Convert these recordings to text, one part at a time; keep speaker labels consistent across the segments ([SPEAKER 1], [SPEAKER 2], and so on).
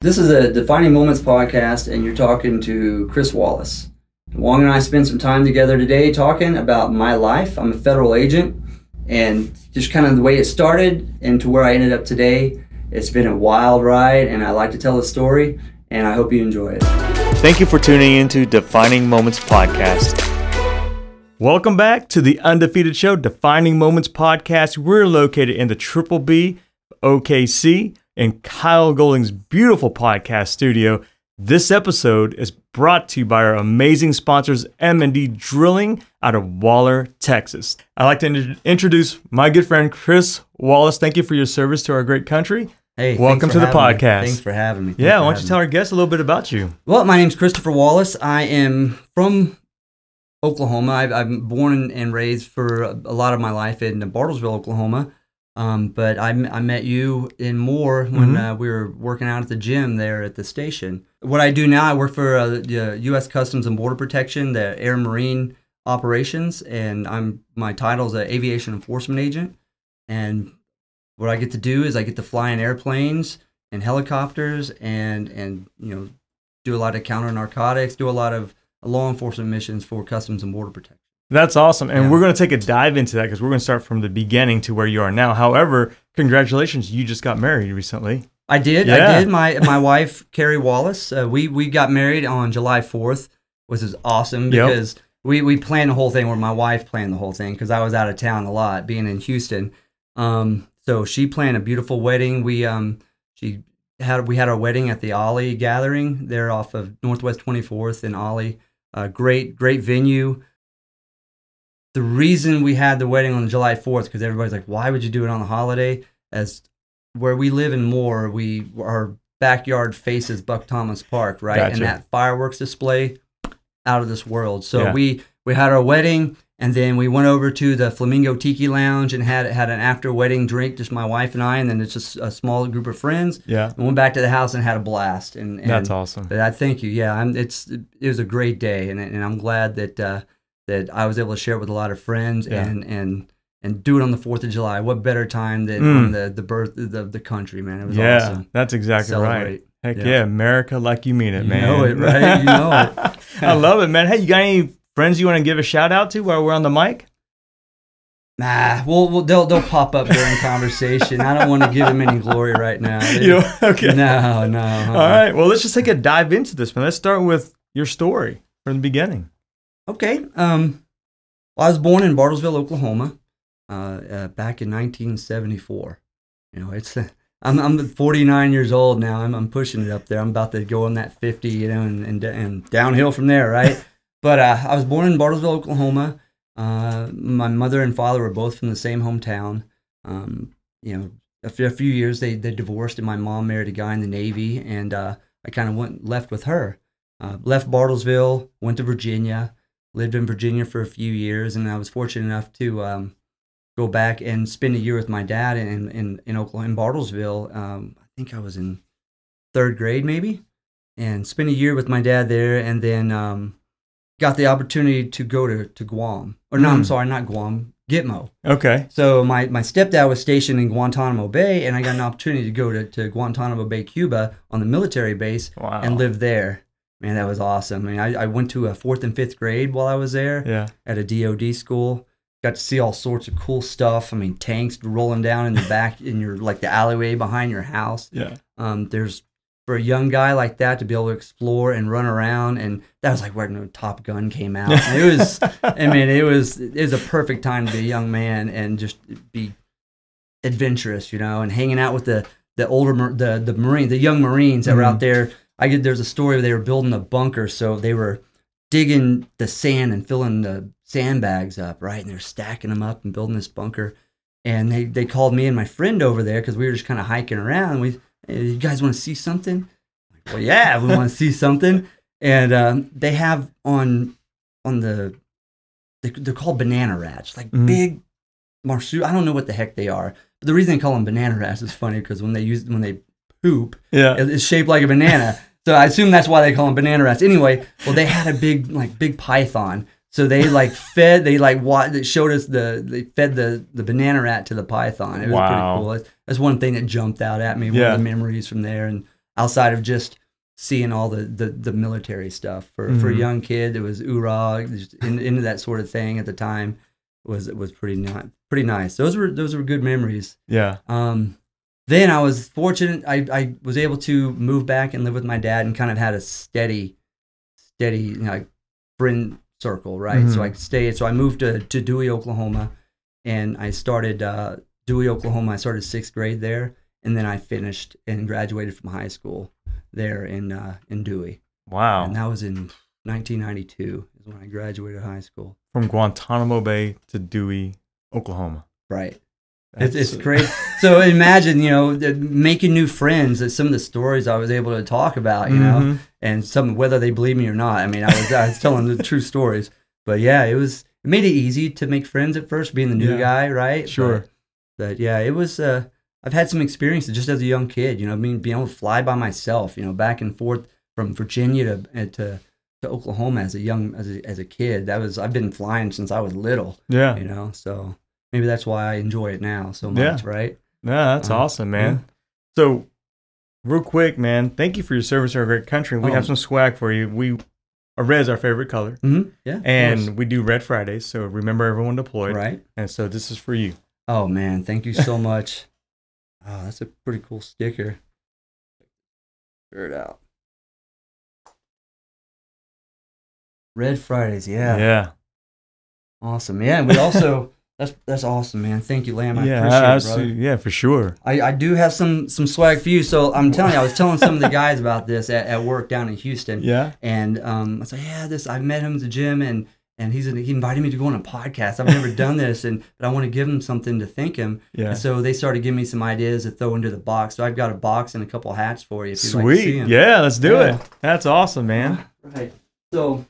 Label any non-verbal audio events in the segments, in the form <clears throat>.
[SPEAKER 1] This is a Defining Moments podcast, and you're talking to Chris Wallace. Hoang and I spent some time together today talking about my life. I'm a federal agent, and just kind of the way it started and to where I ended up today. It's been a wild ride, and I like to tell the story, and I hope you enjoy it.
[SPEAKER 2] Thank you for tuning into Defining Moments Podcast. Welcome back to the Undefeated Show, Defining Moments Podcast. We're located in the Triple B OKC in Kyle Golding's beautiful podcast studio. This episode is brought to you by our amazing sponsors, M&D Drilling out of Waller, Texas. I'd like to in- introduce my good friend Chris Wallace. Thank you for your service to our great country.
[SPEAKER 1] Hey,
[SPEAKER 2] Welcome to the
[SPEAKER 1] having me.
[SPEAKER 2] podcast.
[SPEAKER 1] Thanks for having me. Thanks
[SPEAKER 2] Yeah, why don't you tell
[SPEAKER 1] me.
[SPEAKER 2] our guests a little bit about you?
[SPEAKER 1] Well, my name's Christopher Wallace. I am from Oklahoma. I've, I'm born and- raised for a lot of my life in Bartlesville, Oklahoma. Um, but I met you in Moore when
[SPEAKER 2] Mhm.
[SPEAKER 1] uh, we were working out at the gym there at the station. What I do now, I work for uh, the U.S. Customs and Border Protection, the Air Marine Operations, and I'm my title is an aviation enforcement agent. And what I get to do is I get to fly in airplanes and helicopters and and you know do a lot of counter narcotics, do a lot of law enforcement missions for Customs and Border Protection.
[SPEAKER 2] That's awesome. And
[SPEAKER 1] Yeah.
[SPEAKER 2] we're going to take a dive into that because we're going to start from the beginning to where you are now. However, congratulations, you just got married recently.
[SPEAKER 1] I did.
[SPEAKER 2] Yeah.
[SPEAKER 1] I did. My my <laughs> wife Carrie Wallace. Uh, we we got married on July fourth, which is awesome
[SPEAKER 2] Yep.
[SPEAKER 1] because we we planned the whole thing. Where my wife planned the whole thing because I was out of town a lot, being in Houston. Um, so she planned a beautiful wedding. We um she had we had our wedding at the Ollie Gathering there off of Northwest Twenty Fourth in Ollie. Uh, great great venue. The reason we had the wedding on July fourth because everybody's like, why would you do it on the holiday? As where we live in Moore, we our backyard faces Buck Thomas Park, right?
[SPEAKER 2] Gotcha.
[SPEAKER 1] And that fireworks display out of this world. So
[SPEAKER 2] Yeah.
[SPEAKER 1] we we had our wedding and then we went over to the Flamingo Tiki Lounge and had had an after wedding drink, just my wife and I, and then it's just a small group of friends.
[SPEAKER 2] Yeah.
[SPEAKER 1] And went back to the house and had a blast. And, and
[SPEAKER 2] That's awesome.
[SPEAKER 1] I thank you. Yeah, I'm, it's it was a great day, and and I'm glad that uh, that I was able to share it with a lot of friends
[SPEAKER 2] Yeah.
[SPEAKER 1] and and and do it on the Fourth of July. What better time than
[SPEAKER 2] Mm.
[SPEAKER 1] on the the birth of the, the country, man? It was
[SPEAKER 2] Yeah,
[SPEAKER 1] awesome.
[SPEAKER 2] that's exactly right. Heck yeah.
[SPEAKER 1] Yeah.
[SPEAKER 2] America like you mean it,
[SPEAKER 1] You
[SPEAKER 2] man.
[SPEAKER 1] know it, right? You know it. <laughs>
[SPEAKER 2] I love it, man. Hey, you got any friends you want to give a shout out to while we're on the mic?
[SPEAKER 1] Nah, well, well they'll they'll pop up during conversation. I don't want to give them any glory right now. <laughs> They-
[SPEAKER 2] You know? <laughs> Okay.
[SPEAKER 1] No, no. uh-uh.
[SPEAKER 2] All right. Well, let's just take a dive into this, man. Let's start with your story from the beginning.
[SPEAKER 1] Okay. Um, well, I was born in Bartlesville, Oklahoma, uh, uh, back in 1974. You know, it's <laughs> I'm I'm 49 years old now. I'm I'm pushing it up there. I'm about to go on that 50, you know, and and, and downhill from there, right? <laughs> but uh, I was born in Bartlesville, Oklahoma. Uh, my mother and father were both from the same hometown. Um, you know, a few, a few years they they divorced, and my mom married a guy in the Navy, and uh, I kind of went left with her. Uh, left Bartlesville, went to Virginia, lived in Virginia for a few years, and I was fortunate enough to um, go back and spend a year with my dad in in in Oklahoma, in Bartlesville. Um, I think I was in third grade, maybe, and spent a year with my dad there, and then um, got the opportunity to go to to Guam, or no, I'm
[SPEAKER 2] Mm.
[SPEAKER 1] sorry, not Guam, Gitmo.
[SPEAKER 2] Okay.
[SPEAKER 1] So my, my stepdad was stationed in Guantanamo Bay, and I got an opportunity to go to, to Guantanamo Bay, Cuba, on the military base
[SPEAKER 2] Wow.
[SPEAKER 1] and live there. Man, that was awesome. I mean, I, I went to a fourth and fifth grade while I was there
[SPEAKER 2] Yeah.
[SPEAKER 1] at a DoD school. Got to see all sorts of cool stuff. I mean, tanks rolling down in the back in your like the alleyway behind your house.
[SPEAKER 2] Yeah.
[SPEAKER 1] Um, there's for a young guy like that to be able to explore and run around, and that was like when Top Gun came out. And it was, I <laughs> mean, it was it was a perfect time to be a young man and just be adventurous, you know, and hanging out with the the older the the marine the young marines that were out
[SPEAKER 2] Mhm.
[SPEAKER 1] there. I get there's a story where they were building a bunker, so they were digging the sand and filling the sandbags up, right? And they're stacking them up and building this bunker. And they, they called me and my friend over there because we were just kind of hiking around. We, hey, you guys want to see something? Like, well, yeah, we want to see something. And um, they have on on the they, they're called banana rats, like
[SPEAKER 2] Mhm.
[SPEAKER 1] big marsupial. I don't know what the heck they are, but the reason they call them banana rats is funny because when they use when they poop,
[SPEAKER 2] Yeah.
[SPEAKER 1] it's shaped like a banana. So I assume that's why they call them banana rats. Anyway, well, they had a big like big python. So they like <laughs> fed, they like what they showed us the they fed the the banana rat to the python. It was
[SPEAKER 2] Wow.
[SPEAKER 1] pretty cool. That's, that's one thing that jumped out at me. One
[SPEAKER 2] Yeah.
[SPEAKER 1] of the memories from there, and outside of just seeing all the the, the military stuff for for a
[SPEAKER 2] Mhm.
[SPEAKER 1] young kid. It was just in, into that sort of thing at the time was was pretty not pretty nice. Those were those were good memories.
[SPEAKER 2] Yeah.
[SPEAKER 1] Um, then I was fortunate. I, I was able to move back and live with my dad and kind of had a steady, steady you know, like friend circle, right? So
[SPEAKER 2] Mhm.
[SPEAKER 1] I stayed. So I moved to, to Dewey, Oklahoma, and I started uh, Dewey, Oklahoma. I started sixth grade there, and then I finished and graduated from high school there in uh, in Dewey,
[SPEAKER 2] Wow.
[SPEAKER 1] and that was in 1992 is when I graduated high school.
[SPEAKER 2] From Guantanamo Bay to Dewey, Oklahoma.
[SPEAKER 1] Right. It's, it's great. <laughs> So imagine, you know, making new friends. That some of the stories I was able to talk about, you know,
[SPEAKER 2] Mhm.
[SPEAKER 1] and some whether they believe me or not. I mean, I was I was telling the true stories, but yeah, it was it made it easy to make friends at first, being the new
[SPEAKER 2] Yeah.
[SPEAKER 1] guy, right?
[SPEAKER 2] Sure.
[SPEAKER 1] But, but yeah, it was. Uh, I've had some experiences just as a young kid. You know, I mean, being able to fly by myself, you know, back and forth from Virginia to uh, to to Oklahoma as a young as a, as a kid. That was I've been flying since I was little.
[SPEAKER 2] Yeah.
[SPEAKER 1] You know, so maybe that's why I enjoy it now so
[SPEAKER 2] Yeah.
[SPEAKER 1] much, right?
[SPEAKER 2] Yeah, that's
[SPEAKER 1] Uh,
[SPEAKER 2] awesome, man. So, real quick, man, thank you for your service to our great country. We
[SPEAKER 1] Oh.
[SPEAKER 2] have some swag for you. We red is our favorite color,
[SPEAKER 1] Mm-hmm. Yeah.
[SPEAKER 2] and we do Red Fridays. So remember everyone deployed,
[SPEAKER 1] right.
[SPEAKER 2] and so this is for you.
[SPEAKER 1] Oh man, thank you so <laughs> much. Oh, that's a pretty cool sticker. Figure it out. Red Fridays, yeah.
[SPEAKER 2] yeah,
[SPEAKER 1] Awesome. Yeah, and we also <laughs> that's that's awesome, man. Thank you, Lamb. I
[SPEAKER 2] yeah,
[SPEAKER 1] appreciate it, brother.
[SPEAKER 2] yeah, for sure.
[SPEAKER 1] I, I do have some some swag for you. So I'm telling you, I was telling some of the guys about this at, at work down in Houston.
[SPEAKER 2] Yeah,
[SPEAKER 1] And um, I like, yeah, this I met him at the gym, and and he's he invited me to go on a podcast. I've never done this, and but I want to give him something to thank him.
[SPEAKER 2] yeah.
[SPEAKER 1] And so they started giving me some ideas to throw into the box. So I've got a box and a couple hats for you. If
[SPEAKER 2] Sweet.
[SPEAKER 1] like to see 'em.
[SPEAKER 2] yeah, let's do
[SPEAKER 1] Yeah.
[SPEAKER 2] it. That's awesome, man.
[SPEAKER 1] Right. So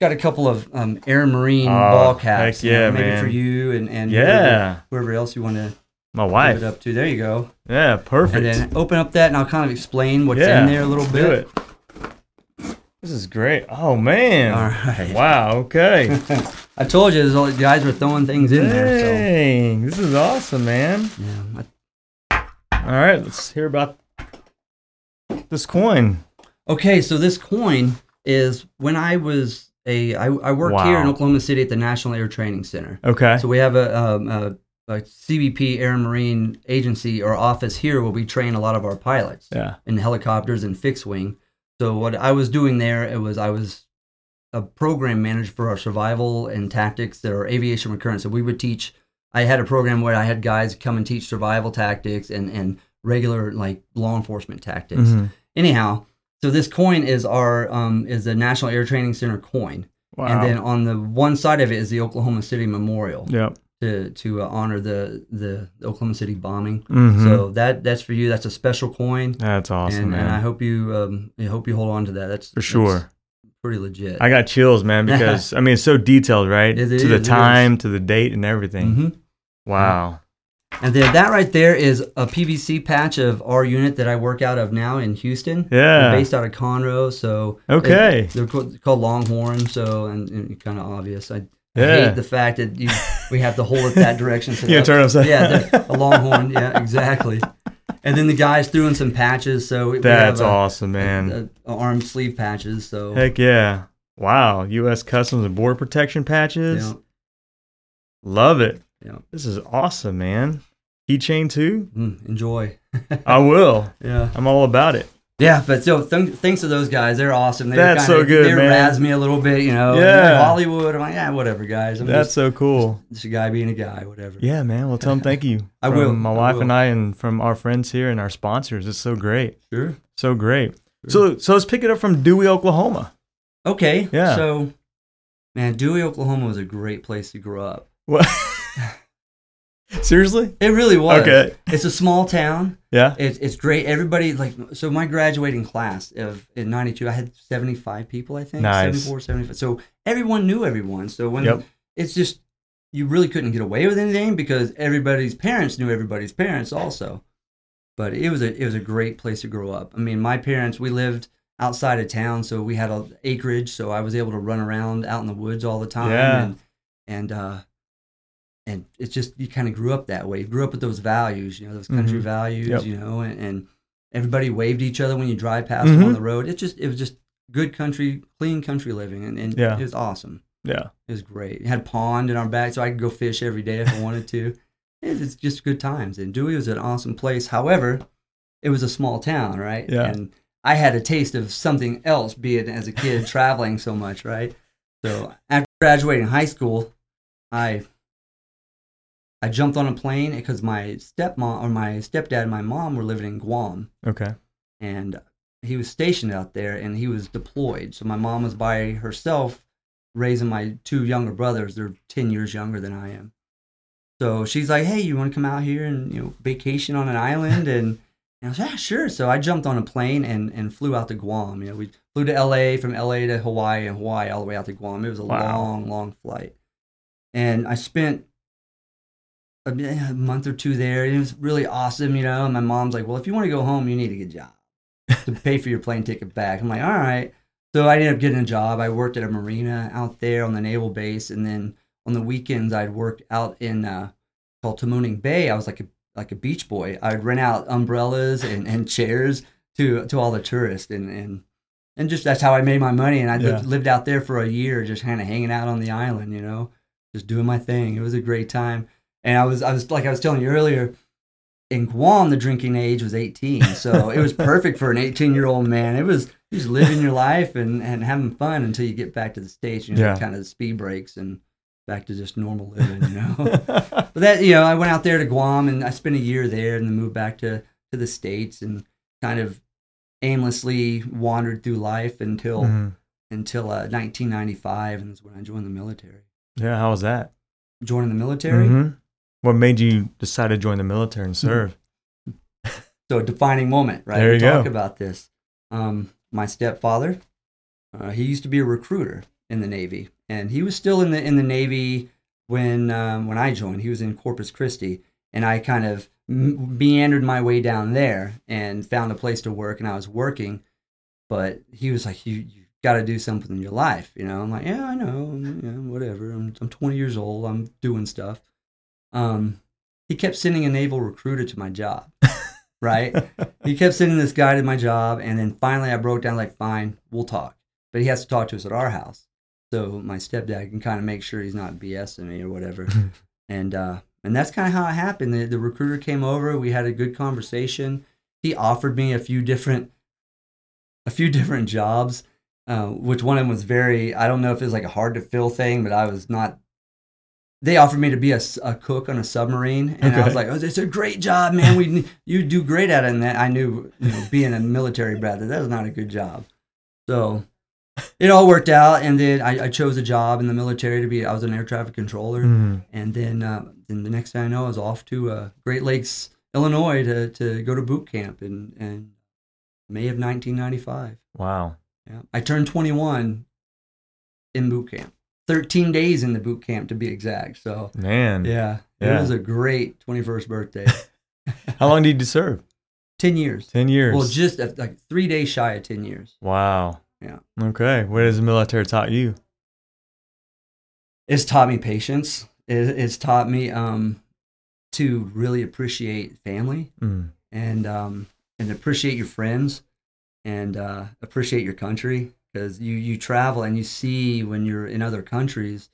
[SPEAKER 1] got a couple of um, Air Marine
[SPEAKER 2] Oh,
[SPEAKER 1] ball caps.
[SPEAKER 2] heck
[SPEAKER 1] you know,
[SPEAKER 2] yeah,
[SPEAKER 1] maybe
[SPEAKER 2] man.
[SPEAKER 1] for you and and
[SPEAKER 2] Yeah,
[SPEAKER 1] whoever, whoever else you want to
[SPEAKER 2] my wife.
[SPEAKER 1] Give it up to. There you go.
[SPEAKER 2] Yeah, perfect.
[SPEAKER 1] And then open up that, and I'll kind of explain what's
[SPEAKER 2] Yeah,
[SPEAKER 1] in there a little
[SPEAKER 2] Do
[SPEAKER 1] bit.
[SPEAKER 2] it. This is great. Oh man.
[SPEAKER 1] All right.
[SPEAKER 2] Wow. Okay. <laughs>
[SPEAKER 1] I told you, there's all the guys were throwing things in there.
[SPEAKER 2] Dang, this is awesome, man.
[SPEAKER 1] Yeah,
[SPEAKER 2] All right, let's hear about this coin.
[SPEAKER 1] Okay, so this coin is when I was a I, I worked here in Oklahoma City at the National Air Training Center.
[SPEAKER 2] Okay.
[SPEAKER 1] So we have a, um, a, a CBP Air and Marine agency or office here where we train a lot of our pilots
[SPEAKER 2] yeah.
[SPEAKER 1] in helicopters and fixed wing. So what I was doing there, it was I was a program manager for our survival and tactics that are aviation recurrent. So we would teach. I had a program where I had guys come and teach survival tactics and and regular like law enforcement tactics
[SPEAKER 2] Mhm.
[SPEAKER 1] anyhow so this coin is our um, is the national air training center coin
[SPEAKER 2] Wow.
[SPEAKER 1] and then on the one side of it is the oklahoma city memorial
[SPEAKER 2] yep.
[SPEAKER 1] to to uh, honor the the oklahoma city bombing
[SPEAKER 2] Mhm.
[SPEAKER 1] so that that's for you that's a special coin
[SPEAKER 2] that's awesome,
[SPEAKER 1] and,
[SPEAKER 2] man.
[SPEAKER 1] and i hope you um i hope you hold on to that that's
[SPEAKER 2] For sure.
[SPEAKER 1] that's pretty legit
[SPEAKER 2] I got chills, man, <laughs> because I mean it's so detailed, right?
[SPEAKER 1] It
[SPEAKER 2] to
[SPEAKER 1] is,
[SPEAKER 2] the
[SPEAKER 1] it
[SPEAKER 2] time, to the date, and everything.
[SPEAKER 1] hmm
[SPEAKER 2] Wow.
[SPEAKER 1] And then that right there is a pvc patch of our unit that i work out of now in houston
[SPEAKER 2] Yeah.
[SPEAKER 1] We're based out of Conroe, so
[SPEAKER 2] Okay.
[SPEAKER 1] they, are called, called Longhorn. So and, and kind of obvious. I, I hate the fact that you, we have to hold it that direction. <laughs> So
[SPEAKER 2] Yeah, turn upside.
[SPEAKER 1] Yeah, a Longhorn. Yeah, exactly. And then the guys threw in some patches. So we
[SPEAKER 2] That's
[SPEAKER 1] have a,
[SPEAKER 2] awesome, man.
[SPEAKER 1] a- a arm sleeve patches. So
[SPEAKER 2] Heck yeah. Wow. U.S. Customs and Border Protection patches.
[SPEAKER 1] yeah,
[SPEAKER 2] Love it.
[SPEAKER 1] Yeah.
[SPEAKER 2] This is awesome, man. Keychain too?
[SPEAKER 1] mm, enjoy. <laughs>
[SPEAKER 2] I will.
[SPEAKER 1] Yeah,
[SPEAKER 2] I'm all about it.
[SPEAKER 1] yeah. But so th- thanks to those guys. They're awesome. They
[SPEAKER 2] That's
[SPEAKER 1] kinda,
[SPEAKER 2] so good,
[SPEAKER 1] They
[SPEAKER 2] man.
[SPEAKER 1] razz me a little bit, you know.
[SPEAKER 2] Yeah.
[SPEAKER 1] like Hollywood. I'm like, yeah, whatever, guys. I'm
[SPEAKER 2] That's
[SPEAKER 1] just,
[SPEAKER 2] so cool.
[SPEAKER 1] just a guy being a guy, whatever.
[SPEAKER 2] Yeah, man. Well, tell them thank you. <laughs>
[SPEAKER 1] I
[SPEAKER 2] From
[SPEAKER 1] will,
[SPEAKER 2] My
[SPEAKER 1] I
[SPEAKER 2] wife
[SPEAKER 1] will.
[SPEAKER 2] and I, and from our friends here and our sponsors. It's so great.
[SPEAKER 1] Sure.
[SPEAKER 2] So great. So, so let's pick it up from Dewey, Oklahoma.
[SPEAKER 1] Okay.
[SPEAKER 2] Yeah.
[SPEAKER 1] So, man, Dewey, Oklahoma was a great place to grow up.
[SPEAKER 2] What? <laughs> Seriously?
[SPEAKER 1] It really was.
[SPEAKER 2] Okay.
[SPEAKER 1] It's a small town.
[SPEAKER 2] Yeah.
[SPEAKER 1] It's it's great. Everybody like so my graduating class of in 92 I had 75 people I think.
[SPEAKER 2] Nice.
[SPEAKER 1] 74 75. So everyone knew everyone. So when
[SPEAKER 2] Yep.
[SPEAKER 1] it's just you really couldn't get away with anything because everybody's parents knew everybody's parents also. But it was a it was a great place to grow up. I mean, my parents we lived outside of town, so we had a acreage, so I was able to run around out in the woods all the time
[SPEAKER 2] Yeah.
[SPEAKER 1] and and uh and it's just you kind of grew up that way. You grew up with those values, you know, those country
[SPEAKER 2] Mhm.
[SPEAKER 1] values,
[SPEAKER 2] Yep.
[SPEAKER 1] you know, and, and everybody waved each other when you drive past them on the road. It just it was just good country, clean country living, and, and
[SPEAKER 2] Yeah.
[SPEAKER 1] it was awesome.
[SPEAKER 2] Yeah.
[SPEAKER 1] It was great. It had a pond in our back, so I could go fish every day if I wanted to. <laughs> It- It's just good times. And Dewey was an awesome place. However, it was a small town, right?
[SPEAKER 2] Yeah.
[SPEAKER 1] And I had a taste of something else, be it as a kid <laughs> traveling so much, right? So after graduating high school, I I jumped on a plane because my stepmom or my stepdad and my mom were living in Guam
[SPEAKER 2] Okay.
[SPEAKER 1] and he was stationed out there and he was deployed. So my mom was by herself raising my two younger brothers. They're 10 years younger than I am. So she's like, "Hey, you want to come out here and, you know, vacation on an island?" <laughs> And, and I was like, "Yeah, sure." So I jumped on a plane and and flew out to Guam. You know, we flew to LA from LA to Hawaii and Hawaii all the way out to Guam. It was a
[SPEAKER 2] Wow.
[SPEAKER 1] long, long flight. And I spent a, month or two there. It was really awesome, you know. And my mom's like, "Well, if you want to go home, you need to get a job." to <laughs> pay for your plane ticket back. I'm like, all right. So I ended up getting a job. I worked at a marina out there on the naval base, and then on the weekends I'd work out in uh, called Tamuning Bay. I was like a like a beach boy. I'd rent out umbrellas and, and chairs to to all the tourists, and and and just that's how I made my money. And I lived, lived out there for a year, just kind of hanging out on the island, you know, just doing my thing. It was a great time. And I was I was like I was telling you earlier, in Guam, the drinking age was 18. So it was perfect for an 18 year old man. It was just living your life and, and having fun until you get back to the States, you know,
[SPEAKER 2] Yeah.
[SPEAKER 1] kind of the speed brakes and back to just normal living, you know. <laughs> but that, you know, I went out there to Guam and I spent a year there and then moved back to, to the States and kind of aimlessly wandered through life until,
[SPEAKER 2] Mhm.
[SPEAKER 1] until uh, 1995. And that's when I joined the military.
[SPEAKER 2] Yeah. How was that?
[SPEAKER 1] Joining the military.
[SPEAKER 2] Mhm. What made you decide to join the military and serve?
[SPEAKER 1] So a defining moment, right?
[SPEAKER 2] There
[SPEAKER 1] we
[SPEAKER 2] you
[SPEAKER 1] talk about this. Um, my stepfather, uh, he used to be a recruiter in the Navy, and he was still in the in the Navy when um, when I joined. He was in Corpus Christi, and I kind of meandered my way down there and found a place to work, and I was working. But he was like, "You you got to do something in your life," you know. I'm like, "Yeah, I know, yeah, whatever. I'm I'm 20 years old. I'm doing stuff." Um, he kept sending a naval recruiter to my job, <laughs> right? he kept sending this guy to my job, and then finally I broke down like, fine, we'll talk. But he has to talk to us at our house, so my stepdad can kind of make sure he's not BSing me or whatever. <laughs> and uh, and that's kind of how it happened. The, the recruiter came over. We had a good conversation. He offered me a few different a few different jobs, uh, which one of them was very. I don't know if it was like a hard to fill thing, but I was not. They offered me to be a cook on a submarine, and I was like, "Oh, it's a great job, man. We <laughs> you do great at it." And that I knew, you know, being a military brat, that was not a good job. So it all worked out, and then I, I chose a job in the military to be. I was an air traffic controller,
[SPEAKER 2] Mhm.
[SPEAKER 1] and then uh, then the next thing I know, I was off to uh, Great Lakes, Illinois, to to go to boot camp in in May of 1995.
[SPEAKER 2] Wow.
[SPEAKER 1] Yeah, I turned 21 in boot camp. 13 days in the boot camp to be exact. So
[SPEAKER 2] Man.
[SPEAKER 1] yeah,
[SPEAKER 2] Yeah.
[SPEAKER 1] it was a great 21st birthday. <laughs>
[SPEAKER 2] How long did you serve?
[SPEAKER 1] 10 years.
[SPEAKER 2] 10 years.
[SPEAKER 1] Well, just like three days shy of 10 years.
[SPEAKER 2] wow.
[SPEAKER 1] Yeah.
[SPEAKER 2] Okay. What has the military taught you?
[SPEAKER 1] It's taught me patience. It, it's taught me um, to really appreciate family
[SPEAKER 2] Mm.
[SPEAKER 1] and um, and appreciate your friends and uh, appreciate your country because you you travel and you see when you're in other countries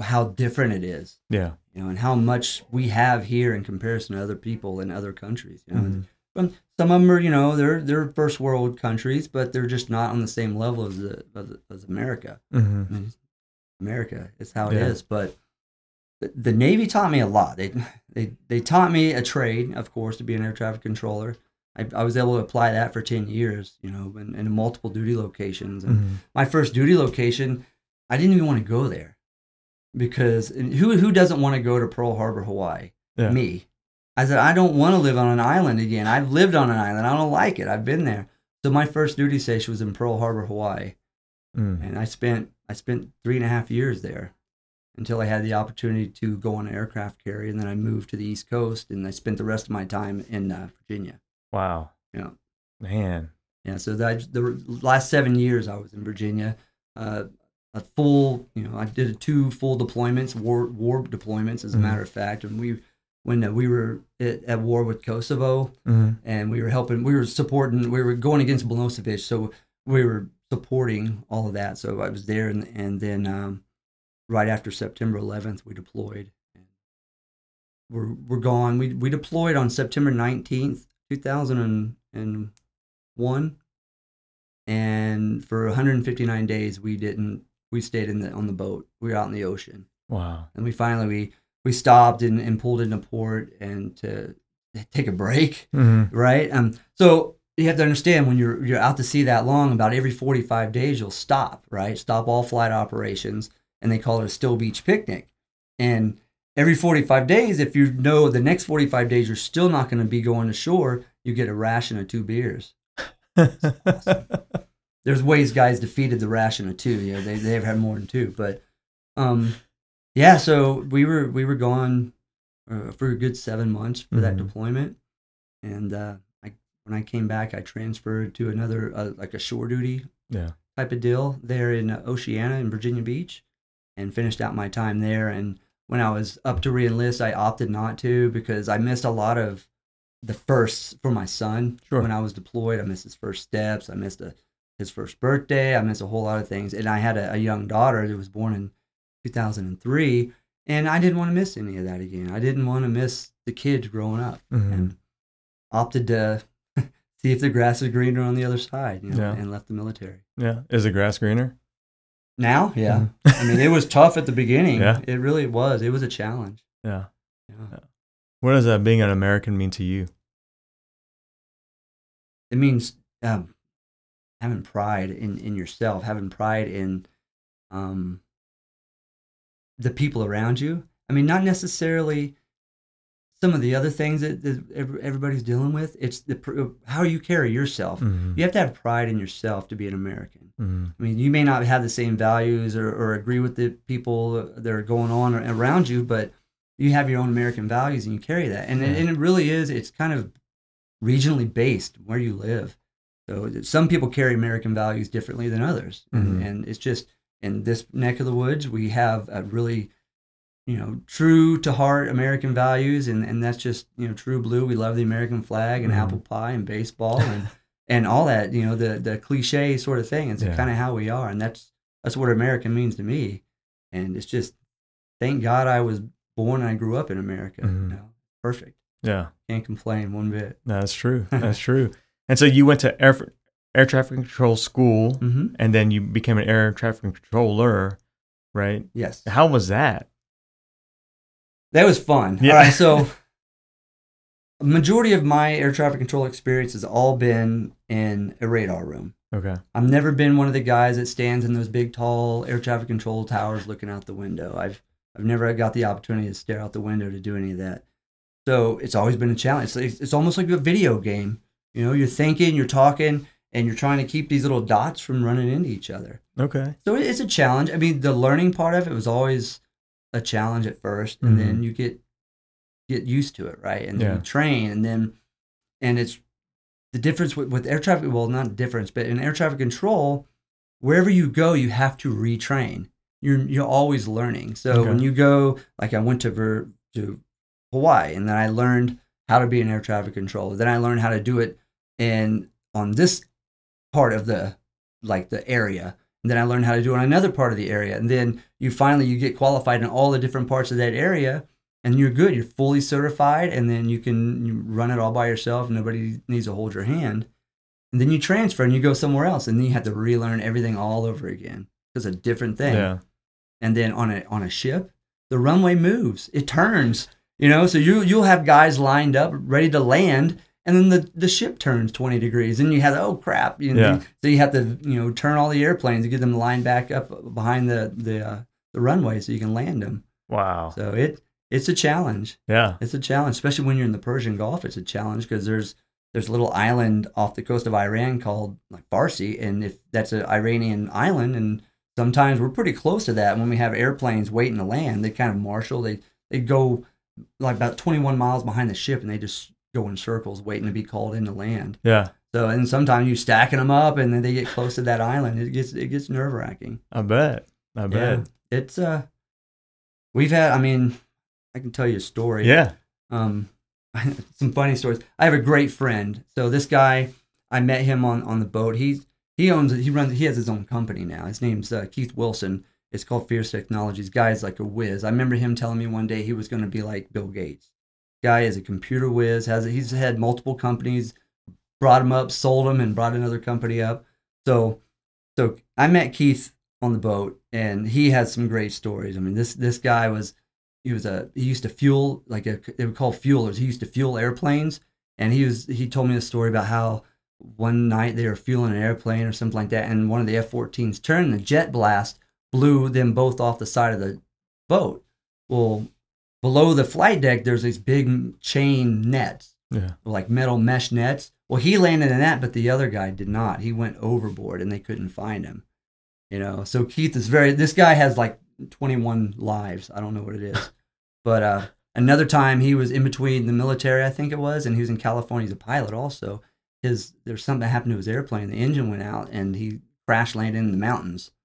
[SPEAKER 1] how different it is
[SPEAKER 2] Yeah.
[SPEAKER 1] you know and how much we have here in comparison to other people in other countries you know
[SPEAKER 2] Mhm.
[SPEAKER 1] Some- some of them are you know they're they're first world countries but they're just not on the same level as the, as, as america
[SPEAKER 2] Mhm.
[SPEAKER 1] I mean, America is how it is.
[SPEAKER 2] Yeah.
[SPEAKER 1] But the, the Navy taught me a lot. They, <laughs> they they taught me a trade, of course, to be an air traffic controller. I, I was able to apply that for ten years, you know, in, in multiple duty locations. And
[SPEAKER 2] Mhm.
[SPEAKER 1] my first duty location, I didn't even want to go there because who who doesn't want to go to Pearl Harbor, Hawaii?
[SPEAKER 2] Yeah.
[SPEAKER 1] Me. I said I don't want to live on an island again. I've lived on an island. I don't like it. I've been there. So my first duty station was in Pearl Harbor, Hawaii
[SPEAKER 2] Mm.
[SPEAKER 1] and I spent I spent three and a half years there until I had the opportunity to go on an aircraft carrier, and then I moved to the East Coast, and I spent the rest of my time in uh, Virginia.
[SPEAKER 2] Wow.
[SPEAKER 1] Yeah.
[SPEAKER 2] Man.
[SPEAKER 1] Yeah, so that the last seven years I was in Virginia, uh, a full you know I did two full deployments, war war deployments as a
[SPEAKER 2] Mhm.
[SPEAKER 1] matter of fact, and we when uh, we were at, at war with Kosovo,
[SPEAKER 2] Mhm.
[SPEAKER 1] and we were helping, we were supporting, we were going against Milosevic, so we were supporting all of that. So I was there, and and then um, right after September 11th, we deployed. We're we're gone. We we deployed on September 19th, 2001, and for 159 days we didn't. We stayed in the on the boat. We were out in the ocean
[SPEAKER 2] Wow.
[SPEAKER 1] and we finally we we stopped and, and pulled into port and to take a break
[SPEAKER 2] hmm
[SPEAKER 1] right um so you have to understand when you're you're out to sea that long about every 45 days you'll stop right stop all flight operations and they call it a steel beach picnic and every 45 days if you know the next 45 days you're still not going to be going to shore you get a ration of two beers <laughs> there's ways guys defeated the ration of two. You know, they they've had more than two, but um, yeah. So we were we were gone uh, for a good seven months for that
[SPEAKER 2] Mhm.
[SPEAKER 1] deployment, and uh, I when I came back, I transferred to another uh, like a shore duty
[SPEAKER 2] Yeah.
[SPEAKER 1] type of deal there in uh, Oceana in Virginia Beach, and finished out my time there. And when I was up to reenlist, I opted not to because I missed a lot of the firsts for my son
[SPEAKER 2] Sure.
[SPEAKER 1] when I was deployed. I missed his first steps. I missed a, his first birthday. I missed a whole lot of things. And I had a, a young daughter that was born in 2003, and I didn't want to miss any of that again. I didn't want to miss the kids growing up,
[SPEAKER 2] Mhm.
[SPEAKER 1] and opted to <laughs> see if the grass is greener on the other side, you know,
[SPEAKER 2] Yeah.
[SPEAKER 1] and left the military.
[SPEAKER 2] Yeah. Is the grass greener?
[SPEAKER 1] Now, yeah.
[SPEAKER 2] Mhm.
[SPEAKER 1] I mean, it was tough at the beginning.
[SPEAKER 2] Yeah.
[SPEAKER 1] It really was. It was a challenge.
[SPEAKER 2] Yeah.
[SPEAKER 1] Yeah.
[SPEAKER 2] What does that being an American mean to you?
[SPEAKER 1] It means um, having pride in, in yourself, having pride in um, the people around you. I mean, not necessarily some of the other things that, that everybody's dealing with. It's the how you carry yourself.
[SPEAKER 2] Mhm.
[SPEAKER 1] You have to have pride in yourself to be an American.
[SPEAKER 2] Mhm.
[SPEAKER 1] I mean, you may not have the same values or, or agree with the people that are going on around you, but you have your own American values and you carry that. And,
[SPEAKER 2] Yeah.
[SPEAKER 1] and it really is, it's kind of regionally based where you live. So some people carry American values differently than others. And,
[SPEAKER 2] Mhm.
[SPEAKER 1] and it's just in this neck of the woods, we have a really, you know, true to heart American values. And, and that's just, you know, true blue. We love the American flag and
[SPEAKER 2] Mhm.
[SPEAKER 1] apple pie and baseball <laughs> and, and all that, you know, the, the cliche sort of thing. It's
[SPEAKER 2] Yeah.
[SPEAKER 1] kind of how we are. And that's, that's what American means to me. And it's just, thank God I was born and I grew up in America.
[SPEAKER 2] Mhm.
[SPEAKER 1] You know, perfect.
[SPEAKER 2] Yeah.
[SPEAKER 1] Can't complain one bit.
[SPEAKER 2] That's true. <laughs> That's true. And so you went to air air traffic control school,
[SPEAKER 1] hmm
[SPEAKER 2] and then you became an air traffic controller, right?
[SPEAKER 1] Yes.
[SPEAKER 2] How was that?
[SPEAKER 1] That was fun.
[SPEAKER 2] Yeah.
[SPEAKER 1] All right, so <laughs> majority of my air traffic control experience has all been in a radar room.
[SPEAKER 2] Okay.
[SPEAKER 1] I've never been one of the guys that stands in those big, tall air traffic control towers looking out the window. I've I've never got the opportunity to stare out the window to do any of that. So it's always been a challenge. It's, it's almost like a video game. You know, you're thinking, you're talking, and you're trying to keep these little dots from running into each other.
[SPEAKER 2] Okay.
[SPEAKER 1] So it's a challenge. I mean, the learning part of it was always a challenge at 1st and then mm-hmm. you get get used to it, right? And then
[SPEAKER 2] Yeah.
[SPEAKER 1] you train, and then and it's the difference with, with air traffic. Well, not difference, but in air traffic control, wherever you go, you have to retrain. You're you're always learning. So
[SPEAKER 2] Okay.
[SPEAKER 1] when you go, like I went to Ver, to Hawaii, and then I learned how to be an air traffic controller. Then I learned how to do it in on this part of the like the area and then i learned how to do it on another part of the area. And then you finally you get qualified in all the different parts of that area and you're good. You're fully certified and then you can you run it all by yourself nobody needs to hold your hand. And then you transfer and you go somewhere else and then you have to relearn everything all over again. It's a different thing.
[SPEAKER 2] Yeah.
[SPEAKER 1] and then on a on a ship the runway moves. It turns you know so you you'll have guys lined up ready to land and then the, the ship turns 20 degrees and you have oh crap you know,
[SPEAKER 2] Yeah.
[SPEAKER 1] so you have to you know turn all the airplanes to get them lined back up behind the the uh, the runway so you can land them
[SPEAKER 2] Wow.
[SPEAKER 1] so it it's a challenge
[SPEAKER 2] Yeah.
[SPEAKER 1] it's a challenge especially when you're in the Persian Gulf it's a challenge because there's there's a little island off the coast of Iran called like Farsi and if that's an Iranian island and sometimes we're pretty close to that when we have airplanes waiting to land they kind of marshal they they go like about 21 miles behind the ship and they just go in circles waiting to be called in to land
[SPEAKER 2] Yeah.
[SPEAKER 1] so and sometimes you stacking them up and then they get close to that island it gets it gets nerve wracking
[SPEAKER 2] I bet. I bet.
[SPEAKER 1] it's uh we've had i mean i can tell you a story
[SPEAKER 2] Yeah.
[SPEAKER 1] Um, <laughs> some funny stories. I have a great friend. So this guy, I met him on on the boat. He's he owns he runs he has his own company now. His name's uh, Keith Wilson. It's called Fierce Technologies. Guy's like a whiz. I remember him telling me one day he was going to be like Bill Gates. Guy is a computer whiz. Has he's had multiple companies, brought him up, sold them, and brought another company up. So, so I met Keith on the boat, and he had some great stories. I mean, this this guy was he was a he used to fuel like a they were called fuelers. He used to fuel airplanes, and he was he told me a story about how one night they were fueling an airplane or something like that, and one of the F-14s turned, and the jet blast blew them both off the side of the boat. Well, below the flight deck, there's these big chain nets,
[SPEAKER 2] Yeah.
[SPEAKER 1] like metal mesh nets. Well, he landed in that, but the other guy did not. He went overboard, and they couldn't find him. You know, so Keith is very. This guy has like 21 lives. I don't know what it is, <laughs> but uh, another time he was in between the military, I think it was, and he was in California. He's a pilot also. His there's something that happened to his airplane. The engine went out, and he crash landed in the mountains. <laughs>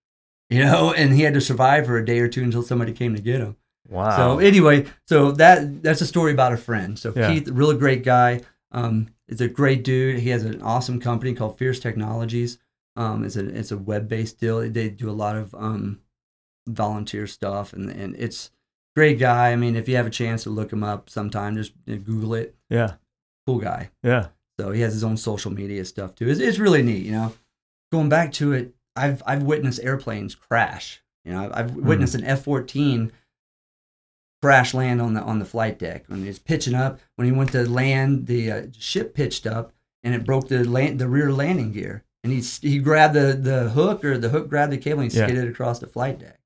[SPEAKER 1] You know, and he had to survive for a day or two until somebody came to get him.
[SPEAKER 2] Wow.
[SPEAKER 1] So anyway, so that that's a story about a friend. So
[SPEAKER 2] Yeah.
[SPEAKER 1] Keith, really great guy. Um, is a great dude. He has an awesome company called Fierce Technologies. Um, it's a it's a web based deal. They do a lot of um, volunteer stuff, and and it's great guy. I mean, if you have a chance to look him up sometime, just Google it.
[SPEAKER 2] yeah.
[SPEAKER 1] Cool guy.
[SPEAKER 2] Yeah.
[SPEAKER 1] So he has his own social media stuff too. It's, it's really neat, you know. Going back to it, I've I've witnessed airplanes crash. You know, I've, I've witnessed an F fourteen crash land on the on the flight deck when he was pitching up. When he went to land, the uh, ship pitched up and it broke the land the rear landing gear. And he he grabbed the the hook or the hook grabbed the cable and he
[SPEAKER 2] Yeah.
[SPEAKER 1] skidded across the flight deck.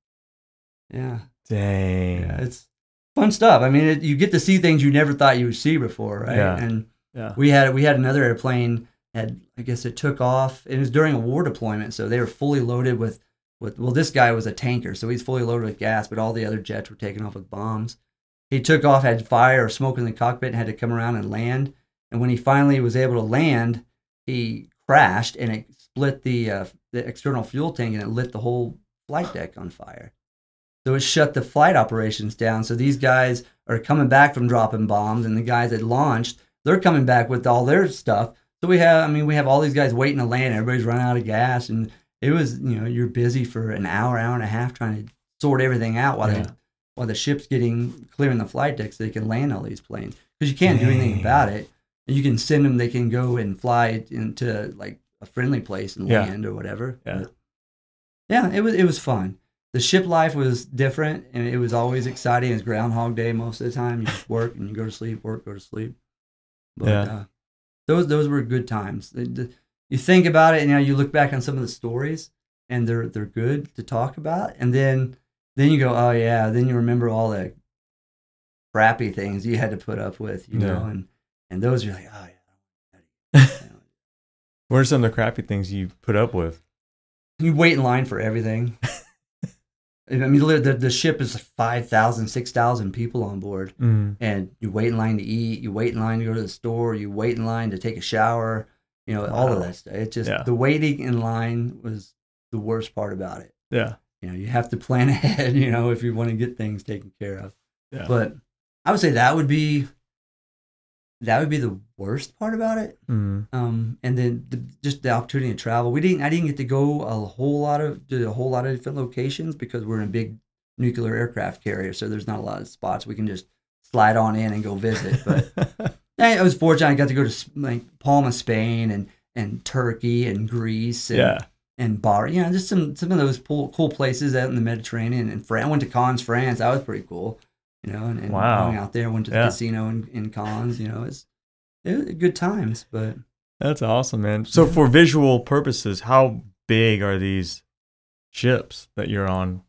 [SPEAKER 1] Yeah,
[SPEAKER 2] Dang.
[SPEAKER 1] yeah, it's fun stuff. I mean, it, you get to see things you never thought you would see before, right?
[SPEAKER 2] Yeah.
[SPEAKER 1] And
[SPEAKER 2] Yeah.
[SPEAKER 1] we had we had another airplane had I guess it took off. It was during a war deployment, so they were fully loaded with with well, this guy was a tanker, so he's fully loaded with gas, but all the other jets were taken off with bombs. He took off, had fire or smoke in the cockpit, and had to come around and land. And when he finally was able to land, he crashed and it split the uh, the external fuel tank and it lit the whole flight deck on fire. So it shut the flight operations down. So these guys are coming back from dropping bombs, and the guys that launched, they're coming back with all their stuff. So we have, I mean, we have all these guys waiting to land. Everybody's running out of gas, and it was, you know, you're busy for an hour, hour and a half trying to sort everything out while
[SPEAKER 2] Yeah.
[SPEAKER 1] they, while the ship's getting clearing the flight deck so they can land all these planes because you can't do anything about it. And you can send them; they can go and fly into like a friendly place and
[SPEAKER 2] Yeah.
[SPEAKER 1] land or whatever.
[SPEAKER 2] Yeah.
[SPEAKER 1] But, yeah, it was it was fun. The ship life was different, and it was always exciting. It was Groundhog Day most of the time. You just work and you go to sleep, work, go to sleep. But
[SPEAKER 2] Yeah.
[SPEAKER 1] uh, those those were good times. The- the- you think about it, and you know, you look back on some of the stories, and they're they're good to talk about, and then then you go, oh yeah, then you remember all the crappy things you had to put up with, you know, and and those are like, oh yeah. <laughs>
[SPEAKER 2] What are some of the crappy things you put up with?
[SPEAKER 1] You wait in line for everything. <laughs> I mean, the, the, the ship is 5,000, 6,000 people on board,
[SPEAKER 2] Mm.
[SPEAKER 1] and you wait in line to eat, you wait in line to go to the store, you wait in line to take a shower, you know, all of that stuff. It just,
[SPEAKER 2] Yeah.
[SPEAKER 1] the waiting in line was the worst part about it.
[SPEAKER 2] Yeah.
[SPEAKER 1] You know, you have to plan <laughs> ahead, you know, if you want to get things taken care of.
[SPEAKER 2] Yeah.
[SPEAKER 1] But I would say that would be, that would be the worst part about it
[SPEAKER 2] Mm.
[SPEAKER 1] um, and then the, just the opportunity to travel. We didn't. I didn't get to go a whole lot of to a whole lot of different locations because we're in a big nuclear aircraft carrier, so there's not a lot of spots we can just slide on in and go visit. But <laughs> I I was fortunate. I got to go to like Palma, Spain, and and Turkey and Greece, and,
[SPEAKER 2] yeah.
[SPEAKER 1] and Bar. You know, just some some of those cool, cool places out in the Mediterranean. And France. I went to Cannes, France. That was pretty cool. You know, and, and
[SPEAKER 2] Wow.
[SPEAKER 1] going out there, went to the
[SPEAKER 2] Yeah.
[SPEAKER 1] casino in, in Cannes. You know, it's it was good times, but.
[SPEAKER 2] That's awesome, man. So
[SPEAKER 1] Yeah.
[SPEAKER 2] for visual purposes, how big are these ships that you're on?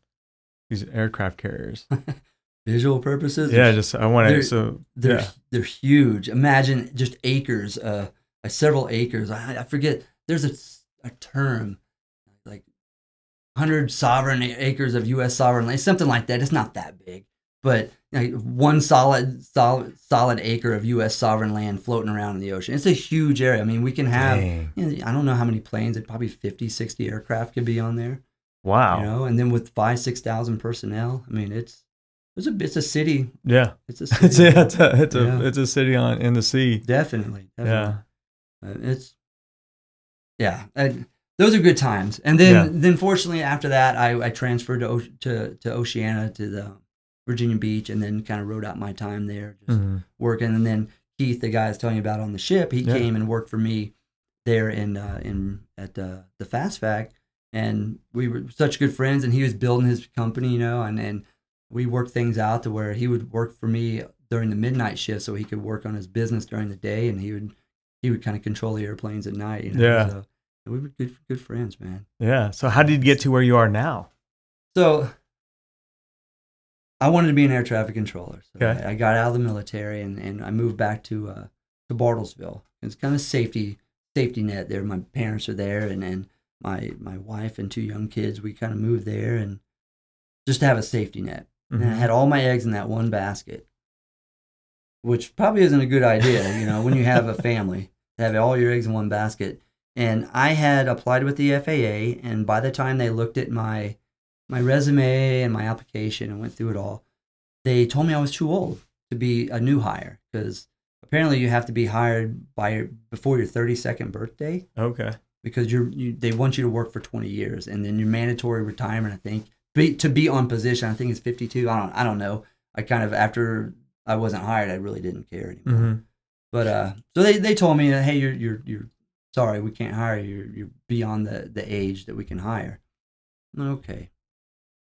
[SPEAKER 2] These aircraft carriers. <laughs>
[SPEAKER 1] visual purposes.
[SPEAKER 2] yeah, just I want to. So
[SPEAKER 1] they're
[SPEAKER 2] yeah.
[SPEAKER 1] they're huge. Imagine just acres, uh, uh, several acres. I, I forget. There's a, a term like hundred sovereign acres of U.S. sovereign land, something like that. It's not that big, but like one solid solid solid acre of U.S. sovereign land floating around in the ocean. It's a huge area. I mean, we can have. You know, I don't know how many planes. It probably 50, 60 aircraft could be on there.
[SPEAKER 2] Wow.
[SPEAKER 1] You know, and then with five, six thousand personnel. I mean, it's It's a it's a city.
[SPEAKER 2] Yeah.
[SPEAKER 1] It's a <laughs>
[SPEAKER 2] It's
[SPEAKER 1] city.
[SPEAKER 2] a, it's a, it's a, it's a city on in the sea.
[SPEAKER 1] definitely, definitely.
[SPEAKER 2] Yeah.
[SPEAKER 1] Uh, it's yeah. I, those are good times. And then
[SPEAKER 2] Yeah.
[SPEAKER 1] then fortunately after that, I, I transferred to to to Oceana to the Virginia Beach, and then kind of rode out my time there, just
[SPEAKER 2] Mhm.
[SPEAKER 1] working. And then Keith, the guy I was telling you about on the ship, he
[SPEAKER 2] Yeah.
[SPEAKER 1] came and worked for me there in uh, in at uh, the FACSFAC, and we were such good friends. And he was building his company, you know, and and we worked things out to where he would work for me during the midnight shift, so he could work on his business during the day, and he would he would kind of control the airplanes at night. You know?
[SPEAKER 2] Yeah.
[SPEAKER 1] So we were good good friends, man.
[SPEAKER 2] Yeah. So how did you get to where you are now?
[SPEAKER 1] So I wanted to be an air traffic controller. So
[SPEAKER 2] Okay.
[SPEAKER 1] I, I got out of the military and, and I moved back to uh, to Bartlesville. It's kind of safety safety net there. My parents are there and, and my my wife and two young kids. We kind of moved there and just to have a safety net. And I
[SPEAKER 2] Mhm.
[SPEAKER 1] had all my eggs in that one basket, which probably isn't a good idea, you know, when you have a family to have all your eggs in one basket. And I had applied with the FAA, and by the time they looked at my my resume and my application and went through it all, they told me I was too old to be a new hire because apparently you have to be hired by your, before your 32nd birthday
[SPEAKER 2] Okay.
[SPEAKER 1] because you're you, they want you to work for 20 years and then your mandatory retirement I think be, to be on position I think it's 52 I don't I don't know. I kind of after I wasn't hired I really didn't care anymore.
[SPEAKER 2] Hmm
[SPEAKER 1] but uh so they, they told me hey you're you're you're sorry we can't hire you. You're, you're beyond the the age that we can hire. Okay.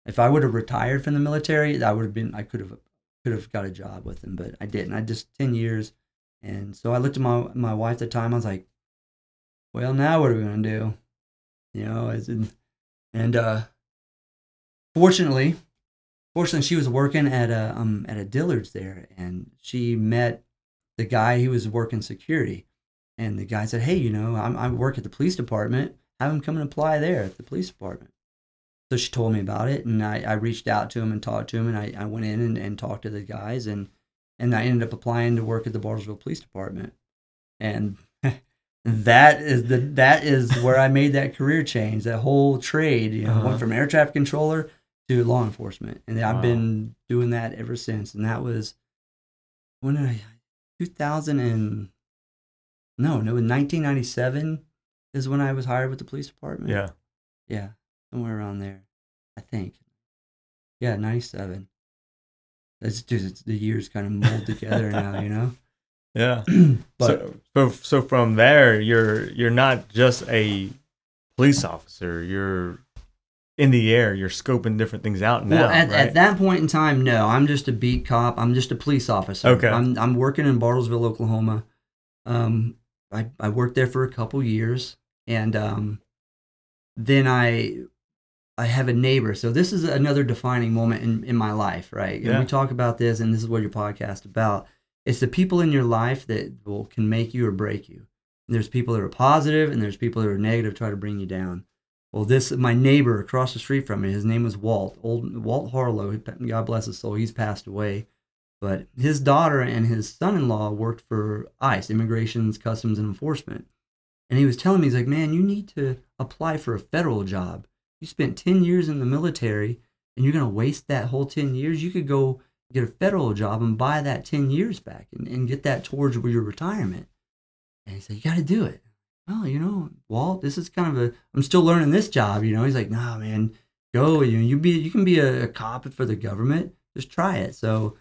[SPEAKER 1] If I would have retired from the military I would have been I could have could have got a job with them but I didn't. I just 10 years. And so I looked at my my wife at the time. I was like well now what are we going to do? You know and uh fortunately fortunately she was working at a um at a dillard's there and she met the guy who was working security and the guy said hey you know I'm, i work at the police department have him come and apply there at the police department so she told me about it and i, I reached out to him and talked to him and i, I went in and, and talked to the guys and and i ended up applying to work at the bartlesville police department and <laughs> that is the that is where I made that career change, that whole trade. You know,
[SPEAKER 2] Uh-huh.
[SPEAKER 1] went from air traffic controller to law enforcement, and I've been doing that ever since. And that was when I, two thousand and no, no, in nineteen ninety seven is when I was hired with the police department.
[SPEAKER 2] Yeah.
[SPEAKER 1] yeah, somewhere around there, I think. Yeah, ninety seven. It's just it's, the years kind of mold together now, you know. <laughs>
[SPEAKER 2] Yeah. <clears throat>
[SPEAKER 1] But
[SPEAKER 2] so so from there, you're you're not just a police officer. You're in the air. You're scoping different things out now.
[SPEAKER 1] Well, at,
[SPEAKER 2] right?
[SPEAKER 1] at that point in time, no. I'm just a beat cop. I'm just a police officer.
[SPEAKER 2] Okay.
[SPEAKER 1] I'm I'm working in Bartlesville, Oklahoma. Um, I I worked there for a couple years, and um, then I I have a neighbor. So this is another defining moment in in my life, right? And
[SPEAKER 2] Yeah.
[SPEAKER 1] we talk about this, and this is what your podcast is about. It's the people in your life that will can make you or break you. There's people that are positive, and there's people that are negative, try to bring you down. Well, this my neighbor across the street from me. His name was Walt. Old Walt Harlow. God bless his soul. He's passed away, but his daughter and his son-in-law worked for ICE, Immigrations, Customs, and Enforcement. And he was telling me, he's like, "Man, you need to apply for a federal job. You spent ten years in the military, and you're gonna waste that whole ten years. You could go get a federal job and buy that ten years back, and, and get that towards your retirement." And he said, "You got to do it." Well, you know, Walt, this is kind of a, I'm still learning this job, you know. He's like, nah, man, go, you know, you be, you can be a, a cop for the government. Just try it. So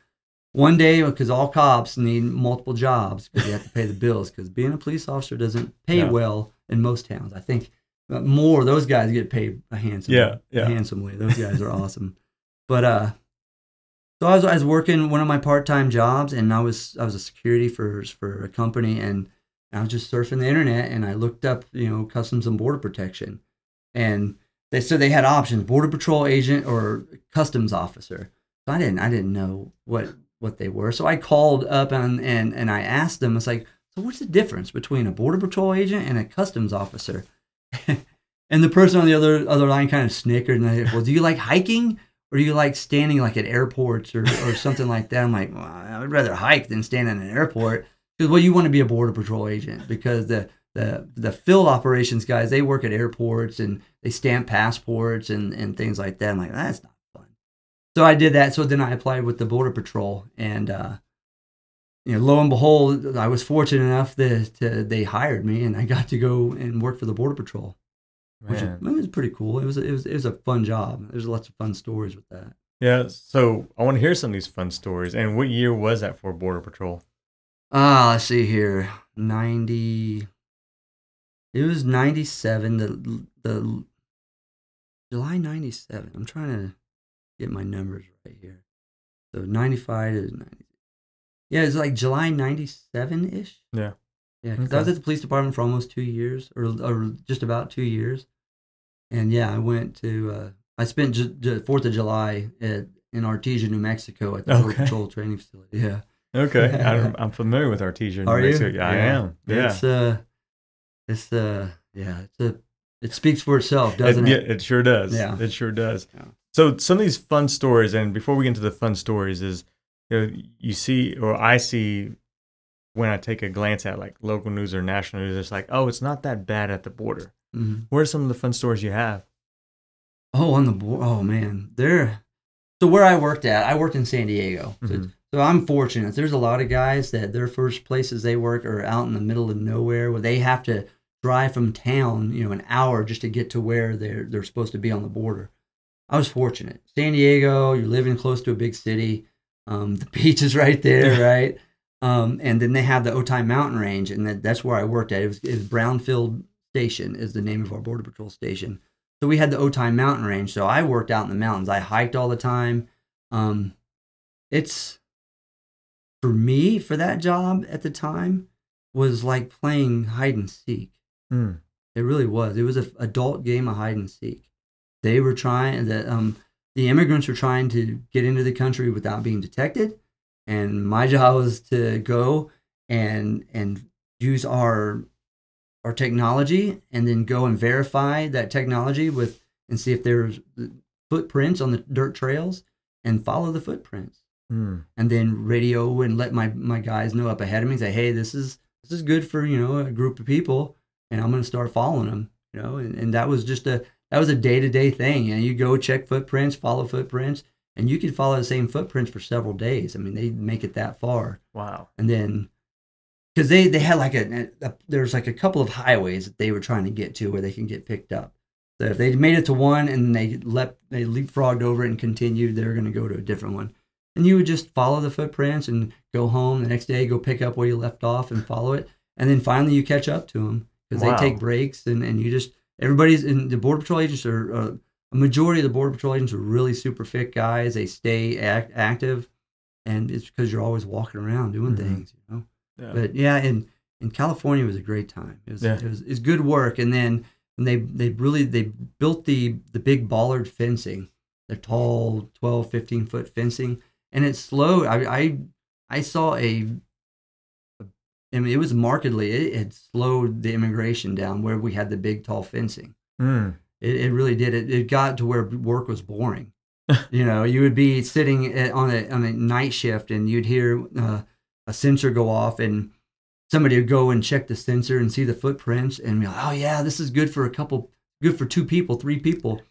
[SPEAKER 1] one day, because all cops need multiple jobs because they have to pay the bills, because being a police officer doesn't pay
[SPEAKER 2] Yeah.
[SPEAKER 1] well in most towns. I think uh, Moore, those guys get paid a handsome,
[SPEAKER 2] Yeah, yeah.
[SPEAKER 1] handsomely. Those guys are awesome. But, uh, so I was, I was working one of my part-time jobs and I was, I was a security for, for a company and I was just surfing the internet and I looked up, you know, Customs and Border Protection, and they said they had options: Border Patrol agent or Customs officer. So I didn't, I didn't know what what they were. So I called up and and and I asked them. It's like, so what's the difference between a Border Patrol agent and a Customs officer? <laughs> and the person on the other other line kind of snickered and I said, well, do you like hiking? Or do you like standing like at airports or, or something like that? I'm like, well, I would rather hike than stand in an airport. Because well, you want to be a border patrol agent because the the the field operations guys they work at airports and they stamp passports and and things like that. I'm like that's not fun. so I did that. So then I applied with the Border Patrol, and uh, you know, lo and behold, I was fortunate enough that to, they hired me, and I got to go and work for the Border Patrol, which
[SPEAKER 2] Man.
[SPEAKER 1] it was pretty cool. It was it was it was a fun job. There's lots of fun stories with that.
[SPEAKER 2] Yeah. So I want to hear some of these fun stories. And what year was that for Border Patrol?
[SPEAKER 1] Ah, let's see here, ninety. It was ninety seven. The the July ninety seven. I'm trying to get my numbers right here. So ninety five to ninety. Yeah, it's like July ninety seven ish.
[SPEAKER 2] Yeah.
[SPEAKER 1] Yeah, because I was at the police department for almost two years, or or just about two years, and yeah, I went to. Uh, I spent Fourth of July at in Artesia, New Mexico, at the Border
[SPEAKER 2] Okay.
[SPEAKER 1] Patrol training facility. Yeah.
[SPEAKER 2] Okay. <laughs> I, I'm familiar with Artesia. New
[SPEAKER 1] Are you?
[SPEAKER 2] Mexico. Yeah, I am. Yeah.
[SPEAKER 1] It's uh, it's uh, yeah, it's a, it speaks for itself, doesn't
[SPEAKER 2] it,
[SPEAKER 1] it?
[SPEAKER 2] Yeah, it sure does.
[SPEAKER 1] Yeah.
[SPEAKER 2] It sure does.
[SPEAKER 1] Yeah.
[SPEAKER 2] So some of these fun stories, and before we get into the fun stories, is you, know, you see or I see when I take a glance at like local news or national news, it's like, oh, it's not that bad at the border.
[SPEAKER 1] Mhm.
[SPEAKER 2] What are some of the fun stories you have?
[SPEAKER 1] Oh, on the board. Oh man, there. So where I worked at, I worked in San Diego. So,
[SPEAKER 2] Mhm.
[SPEAKER 1] So I'm fortunate. There's a lot of guys that their first places they work are out in the middle of nowhere, where they have to drive from town, you know, an hour just to get to where they're they're supposed to be on the border. I was fortunate. San Diego, you're living close to a big city. Um, <laughs> the beach is right there, right? Um, and then they have the Otay Mountain Range, and that, that's where I worked at. It was, it was Brownfield Station is the name of our Border Patrol station. So we had the Otay Mountain Range. So I worked out in the mountains. I hiked all the time. Um, it's for me for that job at the time was like playing hide and seek.
[SPEAKER 2] Mm.
[SPEAKER 1] It really was. It was an adult game of hide and seek. They were trying that um, the immigrants were trying to get into the country without being detected, and my <laughs> job was to go and and use our our technology and then go and verify that technology with and see if there's footprints on the dirt trails and follow the footprints
[SPEAKER 2] Mm.
[SPEAKER 1] and then radio and let my my guys know up ahead of me say hey this is this is good for you know a group of people and i'm going to start following them you know? And, and that was just a that was a day-to-day thing. You know you go check footprints follow footprints and you could follow the same footprints for several days. I mean they make it that far.
[SPEAKER 2] Wow.
[SPEAKER 1] and then because they they had like a, a there's like a couple of highways that they were trying to get to where they can get picked up. So if they made it to one and they leapt they leapfrogged over it and continued they're going to go to a different one and you would just follow the footprints and go home the next day go pick up where you left off and follow it and then finally you catch up to them because
[SPEAKER 2] Wow.
[SPEAKER 1] they take breaks and, and you just everybody's in the border patrol agents are uh, a majority of the border patrol agents are really super fit guys they stay act, active and it's because you're always walking around doing
[SPEAKER 2] Mhm.
[SPEAKER 1] things you know
[SPEAKER 2] Yeah.
[SPEAKER 1] but yeah, and, in California was a great time. It was
[SPEAKER 2] Yeah.
[SPEAKER 1] it was it's good work, and then and they they really they built the the big bollard fencing, the tall 12, 15 foot fencing, and it slowed. I I I saw a. I mean, it was markedly. It had slowed the immigration down where we had the big tall fencing.
[SPEAKER 2] Mm.
[SPEAKER 1] It, it really did. It, it got to where work was boring. <laughs> you know, you would be sitting at, on a on a night shift, and you'd hear uh, a sensor go off, and somebody would go and check the sensor and see the footprints, and be like, "Oh yeah, this is good for a couple, good for two people, three people."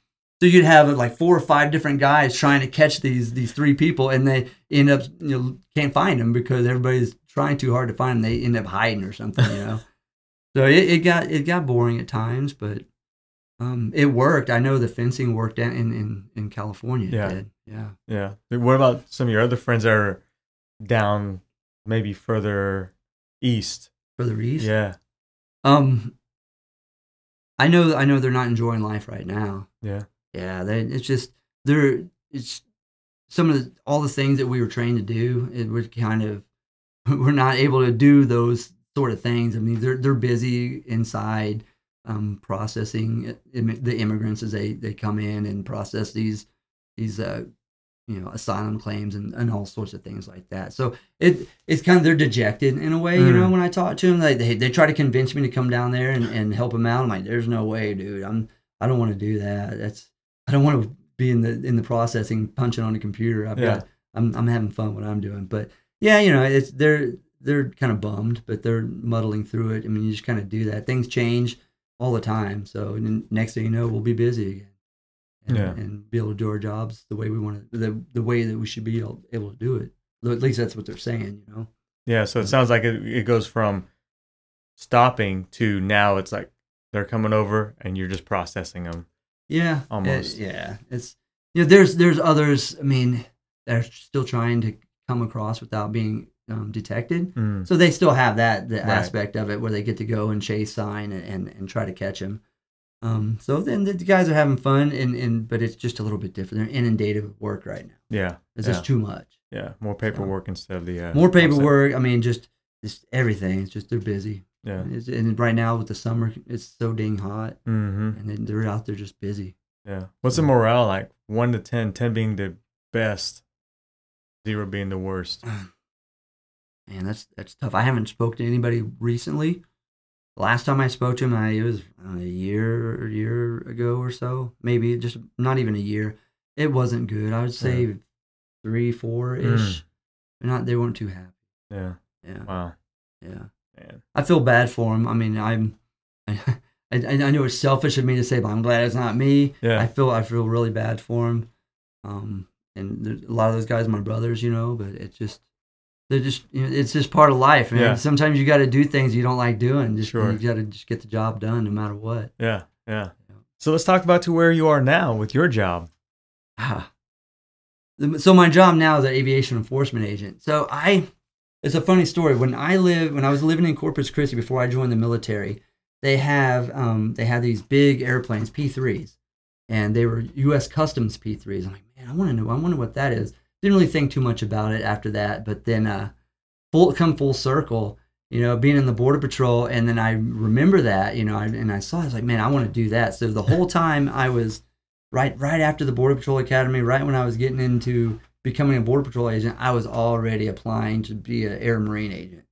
[SPEAKER 1] So you'd have like four or five different guys trying to catch these these three people, and they end up you know can't find them because everybody's trying too hard to find them. They end up hiding or something, you know. <laughs> so it, it got it got boring at times, but um, it worked. I know the fencing worked out in in, in California.
[SPEAKER 2] Yeah.
[SPEAKER 1] yeah.
[SPEAKER 2] Yeah. What about some of your other friends that are down maybe further east?
[SPEAKER 1] Further east.
[SPEAKER 2] Yeah.
[SPEAKER 1] Um, I know I know they're not enjoying life right now.
[SPEAKER 2] Yeah.
[SPEAKER 1] Yeah, they, it's just they're it's some of the all the things that we were trained to do. It was kind of <laughs> we're not able to do those sort of things. I mean, they're they're busy inside um, processing im- the immigrants as they they come in and process these these uh, you know asylum claims and, and all sorts of things like that. So it it's kind of they're dejected in a way. You know,
[SPEAKER 2] Mm.
[SPEAKER 1] when I talk to them, like they they try to convince me to come down there and, and help them out. I'm like, there's no way, dude. I'm I don't want to do that. That's I don't want to be in the in the processing punching on a computer. I've
[SPEAKER 2] Yeah.
[SPEAKER 1] got I'm I'm having fun what I'm doing. But yeah, you know, it's they're they're kind of bummed, but they're muddling through it. I mean, you just kind of do that. Things change all the time. So next thing you know, we'll be busy again. and,
[SPEAKER 2] Yeah.
[SPEAKER 1] and be able to do our jobs the way we want to, the, the way that we should be able, able to do it. At least that's what they're saying, you know?
[SPEAKER 2] Yeah, so it sounds like it, it goes from stopping to now it's like they're coming over and you're just processing them.
[SPEAKER 1] Yeah, it-
[SPEAKER 2] Almost.
[SPEAKER 1] yeah, it's you know, there's there's others. I mean, they're still trying to come across without being um, detected.
[SPEAKER 2] Mm.
[SPEAKER 1] So they still have that the
[SPEAKER 2] Right.
[SPEAKER 1] aspect of it where they get to go and chase sign and, and, and try to catch him. Um, so then the guys are having fun and, and but it's just a little bit different. They're inundated with work right now.
[SPEAKER 2] Yeah,
[SPEAKER 1] It's
[SPEAKER 2] yeah,
[SPEAKER 1] just too much.
[SPEAKER 2] yeah. More paperwork instead of the uh,
[SPEAKER 1] More paperwork. I mean, just just everything. It's just they're busy.
[SPEAKER 2] Yeah.
[SPEAKER 1] It's, and right now with the summer, it's so dang hot,
[SPEAKER 2] Mm-hmm.
[SPEAKER 1] and then they're out there just busy.
[SPEAKER 2] Yeah. What's the morale like? One to 10, 10 being the best, zero being the worst. <sighs>
[SPEAKER 1] Man, that's that's tough. I haven't spoke to anybody recently. Last time I spoke to him, I, it was I know, a year, a year ago or so, maybe just not even a year. It wasn't good. I would say three, four ish. Not they weren't too happy.
[SPEAKER 2] Yeah.
[SPEAKER 1] Yeah,
[SPEAKER 2] Wow.
[SPEAKER 1] yeah.
[SPEAKER 2] Man.
[SPEAKER 1] I feel bad for him. I mean, I'm, <laughs> I, I, I know it's selfish of me to say, but I'm glad it's not me.
[SPEAKER 2] Yeah.
[SPEAKER 1] I feel I feel really bad for him. Um, and a lot of those guys are my brothers, you know, but it's just they're just you know, it's just part of life, man.
[SPEAKER 2] Yeah.
[SPEAKER 1] Sometimes you got to do things you don't like doing. Just
[SPEAKER 2] Sure.
[SPEAKER 1] you got to just get the job done, no matter what.
[SPEAKER 2] Yeah. Yeah.
[SPEAKER 1] Yeah.
[SPEAKER 2] So let's talk about to where you are now with your job. <sighs>
[SPEAKER 1] Ah. So my job now is an aviation enforcement agent. So I, it's a funny story. When I live, when I was living in Corpus Christi before I joined the military, they have um, they have these big airplanes, P3s, and they were U.S. Customs P3s. I'm like, man, I want to know. I wonder what that is. Didn't really think too much about it after that, but then uh, full come full circle. You know, being in the border patrol, and then I remember that. You know, I, and I saw. I was like, man, I want to do that. So the whole time I was right right after the border patrol academy right when i was getting into becoming a border patrol agent i was already applying to be an air marine agent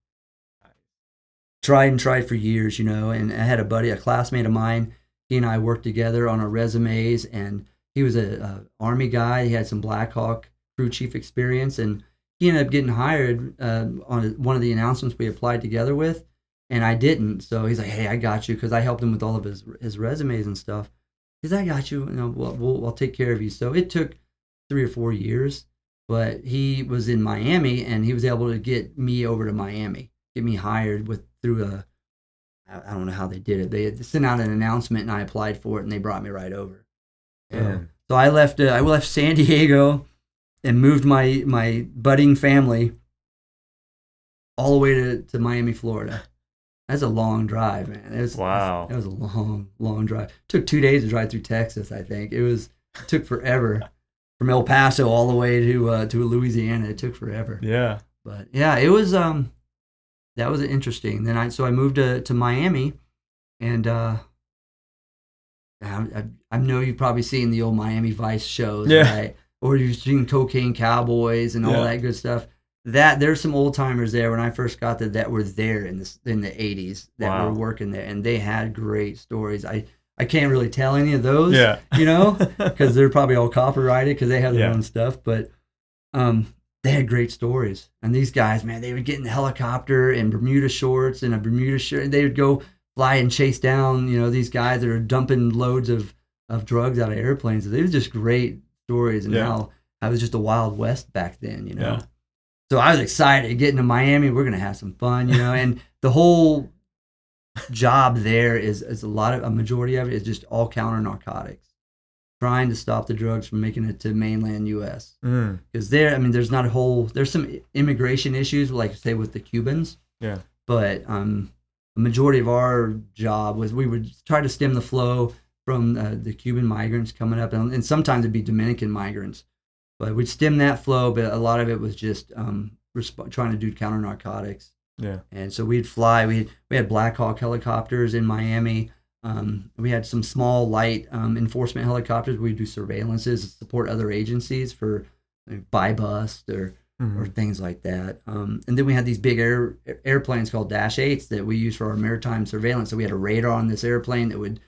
[SPEAKER 1] tried and tried for years you know and i had a buddy a classmate of mine he and i worked together on our resumes and he was a, a army guy he had some black hawk crew chief experience and he ended up getting hired uh, on one of the announcements we applied together with and i didn't so he's like hey i got you because i helped him with all of his his resumes and stuff because I got you. You know, we'll, we'll, I'll take care of you. So it took three or four years, but he was in Miami and he was able to get me over to Miami, get me hired with through a I don't know how they did it. They sent out an announcement and I applied for it and they brought me right over. So, so I left. Uh, I left San Diego and moved my my budding family all the way to, to Miami, Florida. That's a long drive, man. It was,
[SPEAKER 2] Wow.
[SPEAKER 1] It was a long, long drive. took two days to drive through Texas. I think it was it took forever from El Paso all the way to uh, to Louisiana. It took forever.
[SPEAKER 2] Yeah.
[SPEAKER 1] But yeah, it was um that was interesting. Then I so I moved to to Miami, and uh, I, I, I know you've probably seen the old Miami Vice shows,
[SPEAKER 2] Yeah.
[SPEAKER 1] right? Or you've seen Cocaine Cowboys and all
[SPEAKER 2] Yeah.
[SPEAKER 1] that good stuff. That there's some old timers there when I first got there that were there in the in the 80s that
[SPEAKER 2] Wow.
[SPEAKER 1] were working there, and they had great stories. I I can't really tell any of those,
[SPEAKER 2] Yeah.
[SPEAKER 1] you know, <laughs> because they're probably all copyrighted because they have their
[SPEAKER 2] Yeah.
[SPEAKER 1] own stuff. But um, they had great stories. And these guys, man, they would get in the helicopter in Bermuda shorts and a Bermuda shirt. They would go fly and chase down, you know, these guys that are dumping loads of, of drugs out of airplanes. They were just great stories. And
[SPEAKER 2] Yeah.
[SPEAKER 1] how I was just a wild west back then, you know.
[SPEAKER 2] Yeah.
[SPEAKER 1] So I was excited getting to Miami. We're gonna have some fun, you know. <laughs> and the whole job there is is a lot of a majority of it is just all counter narcotics, trying to stop the drugs from making it to mainland U.S.
[SPEAKER 2] Mm.
[SPEAKER 1] Because there, I mean, there's not a whole there's some immigration issues, like say with the Cubans.
[SPEAKER 2] Yeah.
[SPEAKER 1] But um, the majority of our job was we would try to stem the flow from uh, the Cuban migrants coming up, and, and sometimes it'd be Dominican migrants. But we'd stem that flow, but a lot of it was just um, resp- trying to do counter narcotics.
[SPEAKER 2] Yeah.
[SPEAKER 1] And so we'd fly. We we had Black Hawk helicopters in Miami. Um, we had some small light um, enforcement helicopters. We'd do surveillances, support other agencies for like, buy bust or or
[SPEAKER 2] Mhm.
[SPEAKER 1] things like that. Um, and then we had these big air airplanes called Dash Eights that we used for our maritime surveillance. So we had a radar on this airplane that would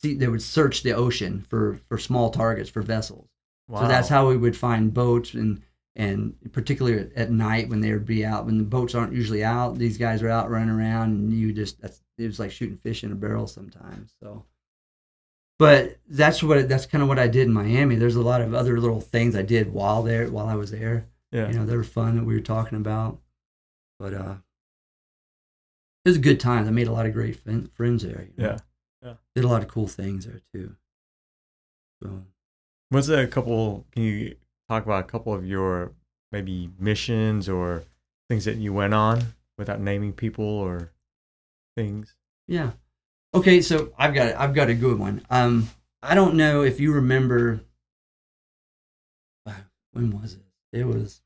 [SPEAKER 1] see that would search the ocean for for small targets for vessels.
[SPEAKER 2] Wow.
[SPEAKER 1] So that's how we would find boats and and particularly at night when they would be out when the boats aren't usually out, these guys are out running around and you just that's it was like shooting fish in a barrel sometimes. So but that's what that's kind of what I did in Miami. There's a lot of other little things I did while there while I was there.
[SPEAKER 2] Yeah.
[SPEAKER 1] You know, they were fun that we were talking about. But uh it was a good time. I made a lot of great friends there. you know.
[SPEAKER 2] Yeah. Yeah.
[SPEAKER 1] Did a lot of cool things there too. So
[SPEAKER 2] What's a couple? Can you talk about a couple of your maybe missions or things that you went on without naming people or things?
[SPEAKER 1] Yeah. Okay, so I've got I've got a good one. Um, I don't know if you remember. <sighs> When was it? It was.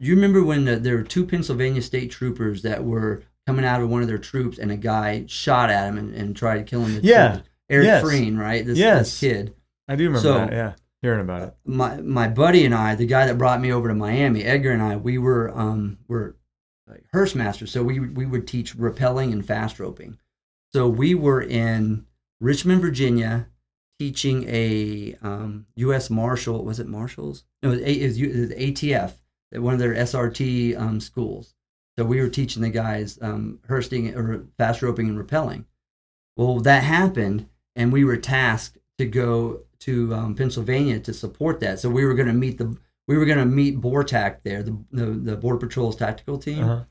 [SPEAKER 1] You remember when the, there were two Pennsylvania state troopers that were coming out of one of their troops, and a guy shot at him and, and tried to kill him.
[SPEAKER 2] Yeah.
[SPEAKER 1] uh, Eric
[SPEAKER 2] Yes.
[SPEAKER 1] Frein, right? This,
[SPEAKER 2] Yes.
[SPEAKER 1] this kid.
[SPEAKER 2] I do remember
[SPEAKER 1] So-
[SPEAKER 2] that. Yeah, hearing about it.
[SPEAKER 1] my my buddy and I, the guy that brought me over to Miami, Edgar and I, we were um were like HRST masters, so we we would teach rappelling and fast roping. So we were in Richmond, Virginia, teaching a um, U.S. Marshal. Was it Marshals? No, it was, A- it was it was ATF, one of their SRT um, schools. So we were teaching the guys um, Hursting or fast roping and rappelling. Well, that happened, and we were tasked to go to um, Pennsylvania to support that. So we were going to meet the we were going to meet BORTAC there, the, the the Border Patrol's tactical team.
[SPEAKER 2] Uh-huh.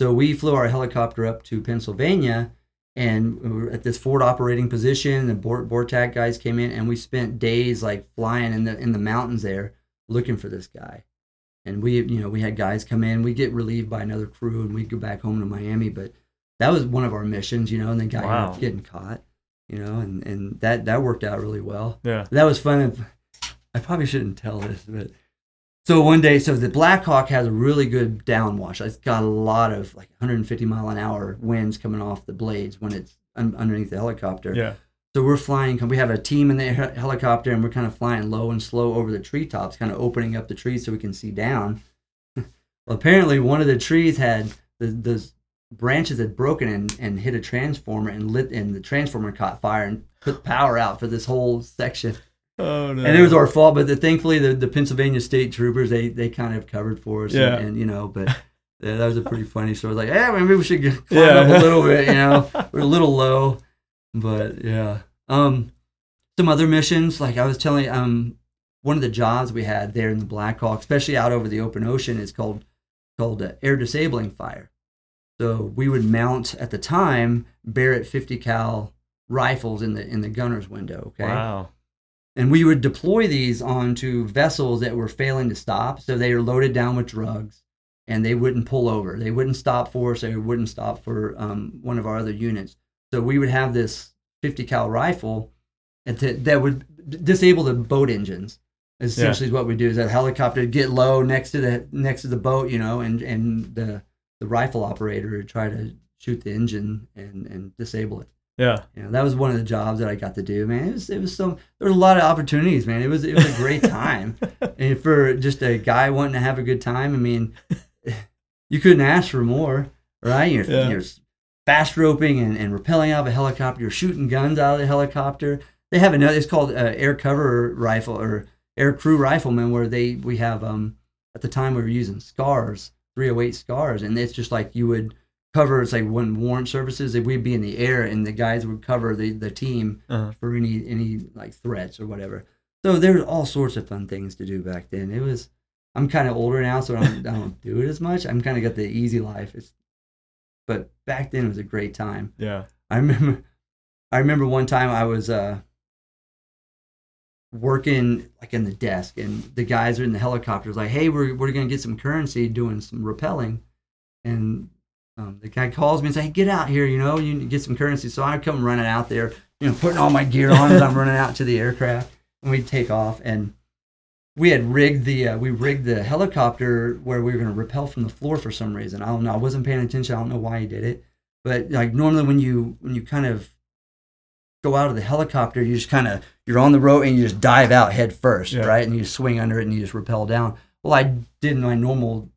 [SPEAKER 1] So we flew our helicopter up to Pennsylvania, and we were at this forward operating position. The Bor- BORTAC guys came in, and we spent days like flying in the in the mountains there looking for this guy. And we, you know, we had guys come in. We get relieved by another crew, and we'd go back home to Miami. But that was one of our missions, you know. And the guy ended up
[SPEAKER 2] Wow.
[SPEAKER 1] getting caught, you know, and and that that worked out really well
[SPEAKER 2] Yeah.
[SPEAKER 1] that was fun. I probably shouldn't tell this, but so one day, so the Black Hawk has a really good downwash. It's got a lot of like 150 mile an hour winds coming off the blades when it's un- underneath the helicopter.
[SPEAKER 2] Yeah.
[SPEAKER 1] So we're flying. We have a team in the he- helicopter, and we're kind of flying low and slow over the treetops, kind of opening up the trees so we can see down. <laughs> well, apparently, one of the trees had the the branches had broken and, and hit a transformer and lit, and the transformer caught fire and put power out for this whole section.
[SPEAKER 2] Oh no.
[SPEAKER 1] And it was our fault, but the, thankfully the, the Pennsylvania State Troopers they they kind of covered for us.
[SPEAKER 2] Yeah.
[SPEAKER 1] And, and, you know, but yeah, that was a pretty funny story. Like, yeah, maybe we should get, climb
[SPEAKER 2] Yeah.
[SPEAKER 1] up a little bit. You know, <laughs> we're a little low, but yeah. Um, some other missions, like I was telling, um, one of the jobs we had there in the Black Hawk, especially out over the open ocean, is called called uh, air disabling fire. So we would mount at the time Barrett 50 cal rifles in the in the gunner's window. Okay
[SPEAKER 2] Wow.
[SPEAKER 1] and we would deploy these onto vessels that were failing to stop. So they were loaded down with drugs, and they wouldn't pull over. They wouldn't stop for us. They wouldn't stop for um, one of our other units. So we would have this 50 cal rifle that, that would d- disable the boat engines. Essentially, is what we do. Is that helicopter get low next to the next to the boat, you know, and and the the rifle operator to try to shoot the engine and and disable it
[SPEAKER 2] Yeah.
[SPEAKER 1] you know, that was one of the jobs that I got to do, man. It was, it was some, there were a lot of opportunities, man. It was, it was a great <laughs> time. and for just a guy wanting to have a good time, I mean, <laughs> you couldn't ask for more, right? You're,
[SPEAKER 2] Yeah.
[SPEAKER 1] you're fast roping and, and rappelling out of a helicopter. You're shooting guns out of the helicopter. They have another, it's called uh, air cover rifle or air crew rifleman where they, we have, um, at the time we were using scars, 308 scars. And it's just like you would, cover it's like when warrant services that we'd be in the air and the guys would cover the, the team
[SPEAKER 2] Uh-huh.
[SPEAKER 1] for any any like threats or whatever so there's all sorts of fun things to do back then it was i'm kind of older now so I don't, I don't do it as much i'm kind of got the easy life it's but back then it was a great time
[SPEAKER 2] Yeah.
[SPEAKER 1] i remember i remember one time i was uh working like in the desk and the guys are in the helicopters like hey we're, we're gonna get some currency doing some rappelling and um, the guy calls me and says, "Hey, get out here! You know, you get some currency." So I come running out there, you know, putting all my gear on as I'm running out to the aircraft, and we take off. And we had rigged the uh, we rigged the helicopter where we were going to rappel from the floor for some reason. I don't know. I wasn't paying attention. I don't know why he did it, but like normally when you when you kind of go out of the helicopter, you just kind of you're on the rope and you just dive out head first,
[SPEAKER 2] Yeah.
[SPEAKER 1] right? And you swing under it and you just rappel down. Well, I did my normal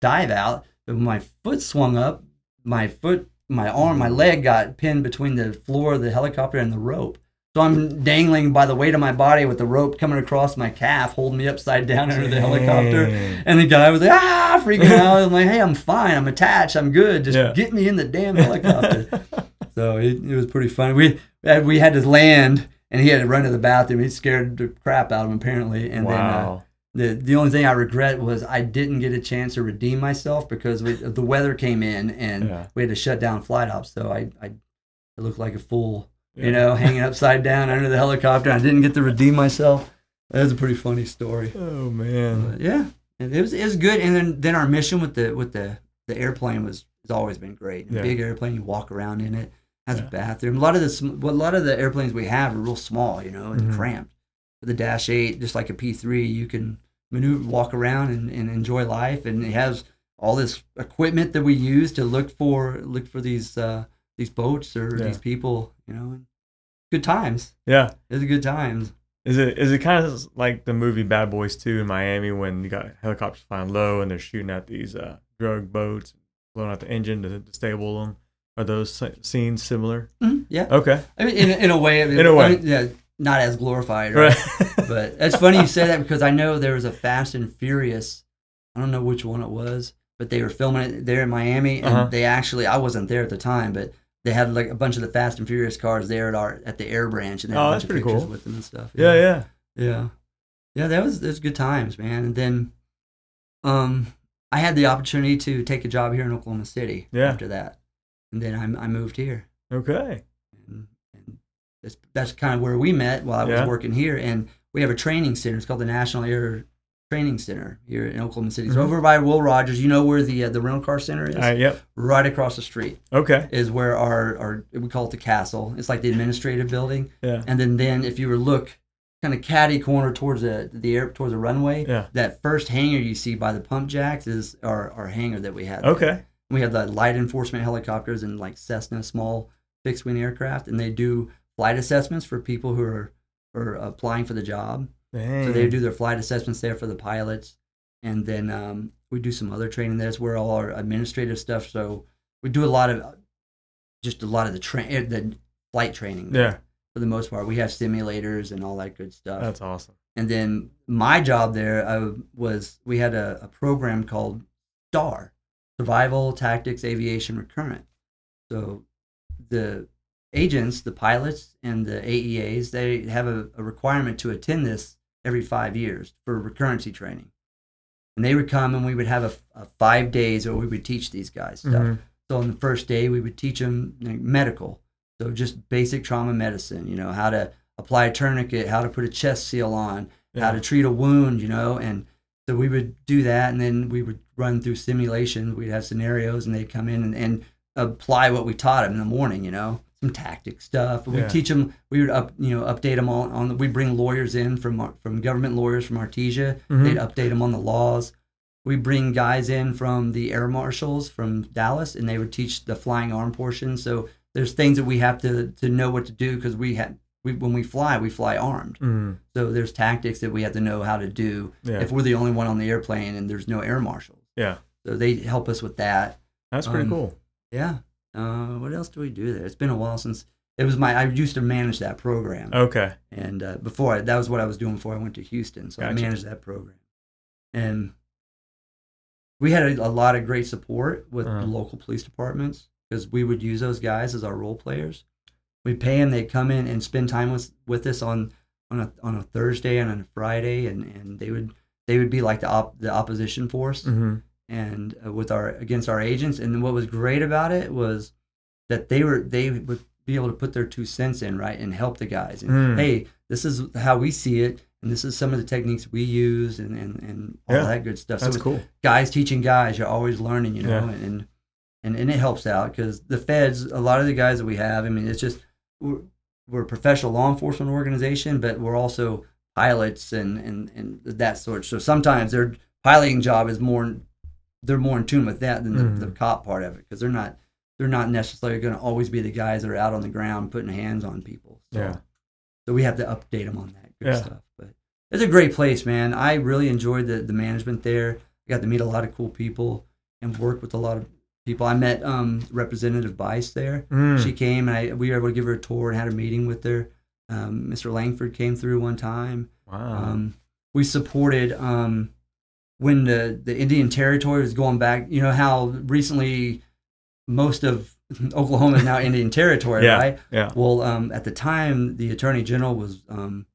[SPEAKER 1] dive out, but my foot swung up, my foot, my arm, my leg got pinned between the floor of the helicopter and the rope. So I'm dangling by the weight of my body with the rope coming across my calf, holding me upside down under the helicopter. And the guy was like, ah, freaking <laughs> out. I'm like, hey, I'm fine. I'm attached. I'm good. Just
[SPEAKER 2] Yeah.
[SPEAKER 1] get me in the damn helicopter. <laughs> So it, it was pretty funny. We had, we had to land, and he had to run to the bathroom. He scared the crap out of him apparently. And then uh, the the only thing I regret was I didn't get a chance to redeem myself because we, the weather came in and
[SPEAKER 2] Yeah.
[SPEAKER 1] we had to shut down flight ops. So I I, I looked like a fool,
[SPEAKER 2] Yeah.
[SPEAKER 1] you know, hanging upside down under the helicopter. I didn't get to redeem myself. That was a pretty funny story.
[SPEAKER 2] oh man.
[SPEAKER 1] But yeah, it was it was good. And then then our mission with the with the the airplane was has always been great.
[SPEAKER 2] Yeah.
[SPEAKER 1] big airplane, you walk around in it, has
[SPEAKER 2] Yeah.
[SPEAKER 1] a bathroom. A lot of the well, a lot of the airplanes we have are real small, you know, and
[SPEAKER 2] Mhm.
[SPEAKER 1] cramped. With the Dash Eight, just like a P three, you can maneuver, walk around, and, and enjoy life. And it has all this equipment that we use to look for look for these uh, these boats or
[SPEAKER 2] Yeah.
[SPEAKER 1] these people, you know. Good times.
[SPEAKER 2] Yeah.
[SPEAKER 1] it's good times.
[SPEAKER 2] Is it is it kind of like the movie Bad Boys 2 in Miami when you got helicopters flying low and they're shooting at these uh, drug boats, blowing out the engine to disable them? Are those scenes similar?
[SPEAKER 1] Mhm, Yeah,
[SPEAKER 2] Okay.
[SPEAKER 1] I mean, in, in a way, I mean,
[SPEAKER 2] In a way.
[SPEAKER 1] I mean, yeah, not as glorified, right?
[SPEAKER 2] Right.
[SPEAKER 1] but it's funny you say that because I know there was a Fast and Furious. I don't know which one it was, but they were filming it there in Miami, and
[SPEAKER 2] Uh-huh.
[SPEAKER 1] they actually I wasn't there at the time, but they had like a bunch of the Fast and Furious cars there at our at the Air Branch, and they had
[SPEAKER 2] Oh,
[SPEAKER 1] a
[SPEAKER 2] that's
[SPEAKER 1] bunch of
[SPEAKER 2] pretty
[SPEAKER 1] pictures
[SPEAKER 2] cool.
[SPEAKER 1] with them and stuff.
[SPEAKER 2] yeah, yeah.
[SPEAKER 1] yeah, yeah. That was those good times, man. And then, um, I had the opportunity to take a job here in Oklahoma City.
[SPEAKER 2] Yeah.
[SPEAKER 1] After that, and then I I moved here
[SPEAKER 2] Okay.
[SPEAKER 1] and, and that's that's kind of where we met while I was
[SPEAKER 2] Yeah.
[SPEAKER 1] working here. And we have a training center. It's called the National Air Training Center here in Oklahoma City. It's
[SPEAKER 2] Mhm.
[SPEAKER 1] over by Will Rogers. You know where the uh, the rental car center is?
[SPEAKER 2] Right. Yep.
[SPEAKER 1] Right across the street
[SPEAKER 2] Okay.
[SPEAKER 1] is where our our we call it the castle. It's like the administrative building.
[SPEAKER 2] Yeah.
[SPEAKER 1] And then then if you were look kind of catty corner towards the the air towards the runway,
[SPEAKER 2] Yeah.
[SPEAKER 1] that first hangar you see by the pump jacks is our our hangar that we had. there. We have the light enforcement helicopters and like Cessna small fixed wing aircraft, and they do flight assessments for people who are, are applying for the job.
[SPEAKER 2] Dang.
[SPEAKER 1] So they do their flight assessments there for the pilots, and then um, we do some other training. That's where all our administrative stuff. So we do a lot of just a lot of the train the flight training. there,
[SPEAKER 2] Yeah.
[SPEAKER 1] For the most part, we have simulators and all that good stuff.
[SPEAKER 2] That's awesome.
[SPEAKER 1] And then my job there uh, was we had a, a program called STAR, Survival Tactics Aviation Recurrent. So the agents, the pilots, and the AEAs, they have a, a requirement to attend this every five years for recurrency training. And they would come and we would have a, a five days where we would teach these guys stuff.
[SPEAKER 2] Mhm.
[SPEAKER 1] So on the first day, we would teach them medical, so just basic trauma medicine. You know how to apply a tourniquet, how to put a chest seal on, how to treat a wound. You know, and so we would do that, and then we would run through simulations. We'd have scenarios, and they'd come in and, and apply what we taught them in the morning. You know, some tactic stuff. We
[SPEAKER 2] Yeah.
[SPEAKER 1] teach them. We would up, you know, update them on. on we bring lawyers in from our- from government lawyers from Artesia.
[SPEAKER 2] Mhm.
[SPEAKER 1] They'd update them on the laws. We bring guys in from the air marshals from Dallas, and they would teach the flying arm portion. So there's things that we have to to know what to do because we had we when we fly, we fly armed.
[SPEAKER 2] Mhm.
[SPEAKER 1] So there's tactics that we have to know how to do
[SPEAKER 2] Yeah.
[SPEAKER 1] if we're the only one on the airplane and there's no air marshals.
[SPEAKER 2] Yeah.
[SPEAKER 1] So they help us with that.
[SPEAKER 2] That's pretty
[SPEAKER 1] Um,
[SPEAKER 2] cool.
[SPEAKER 1] Yeah. Uh, what else do we do there? It's been a while since it was my. I used to manage that program,
[SPEAKER 2] Okay.
[SPEAKER 1] and uh, before I, that was what I was doing before I went to Houston. So I managed that program, and we had a, a lot of great support with
[SPEAKER 2] Uh-huh.
[SPEAKER 1] the local police departments because we would use those guys as our role players. We pay them; they come in and spend time with with us on on a on a Thursday and on a Friday, and, and they would they would be like the op, the opposition force
[SPEAKER 2] hmm
[SPEAKER 1] and uh, with our against our agents. And what was great about it was that they were they would be able to put their two cents in right and help the guys. And
[SPEAKER 2] Mm.
[SPEAKER 1] hey, this is how we see it, and this is some of the techniques we use, and and, and all
[SPEAKER 2] Yeah.
[SPEAKER 1] that good stuff.
[SPEAKER 2] That's
[SPEAKER 1] so
[SPEAKER 2] cool.
[SPEAKER 1] guys teaching guys, you're always learning, you know,
[SPEAKER 2] Yeah.
[SPEAKER 1] and and and it helps out because the feds, a lot of the guys that we have, I mean, it's just we're, we're a professional law enforcement organization, but we're also pilots and and and that sort. So sometimes their piloting job is more they're more in tune with that than the,
[SPEAKER 2] Mhm.
[SPEAKER 1] the cop part of it because they're not they're not necessarily going to always be the guys that are out on the ground putting hands on people. So,
[SPEAKER 2] Yeah.
[SPEAKER 1] so we have to update them on that good
[SPEAKER 2] Yeah.
[SPEAKER 1] stuff. But it's a great place, man. I really enjoyed the the management there. I got to meet a lot of cool people and work with a lot of people. I met um, Representative Bice there.
[SPEAKER 2] Mm.
[SPEAKER 1] She came and I we were able to give her a tour and had a meeting with her. Um, Mr. Lankford came through one time.
[SPEAKER 2] wow.
[SPEAKER 1] Um, we supported um, when the, the Indian Territory was going back. You know how recently most of <laughs> Oklahoma is now Indian territory,
[SPEAKER 2] Yeah.
[SPEAKER 1] right?
[SPEAKER 2] Yeah.
[SPEAKER 1] Well, um, at the time, the attorney general was um,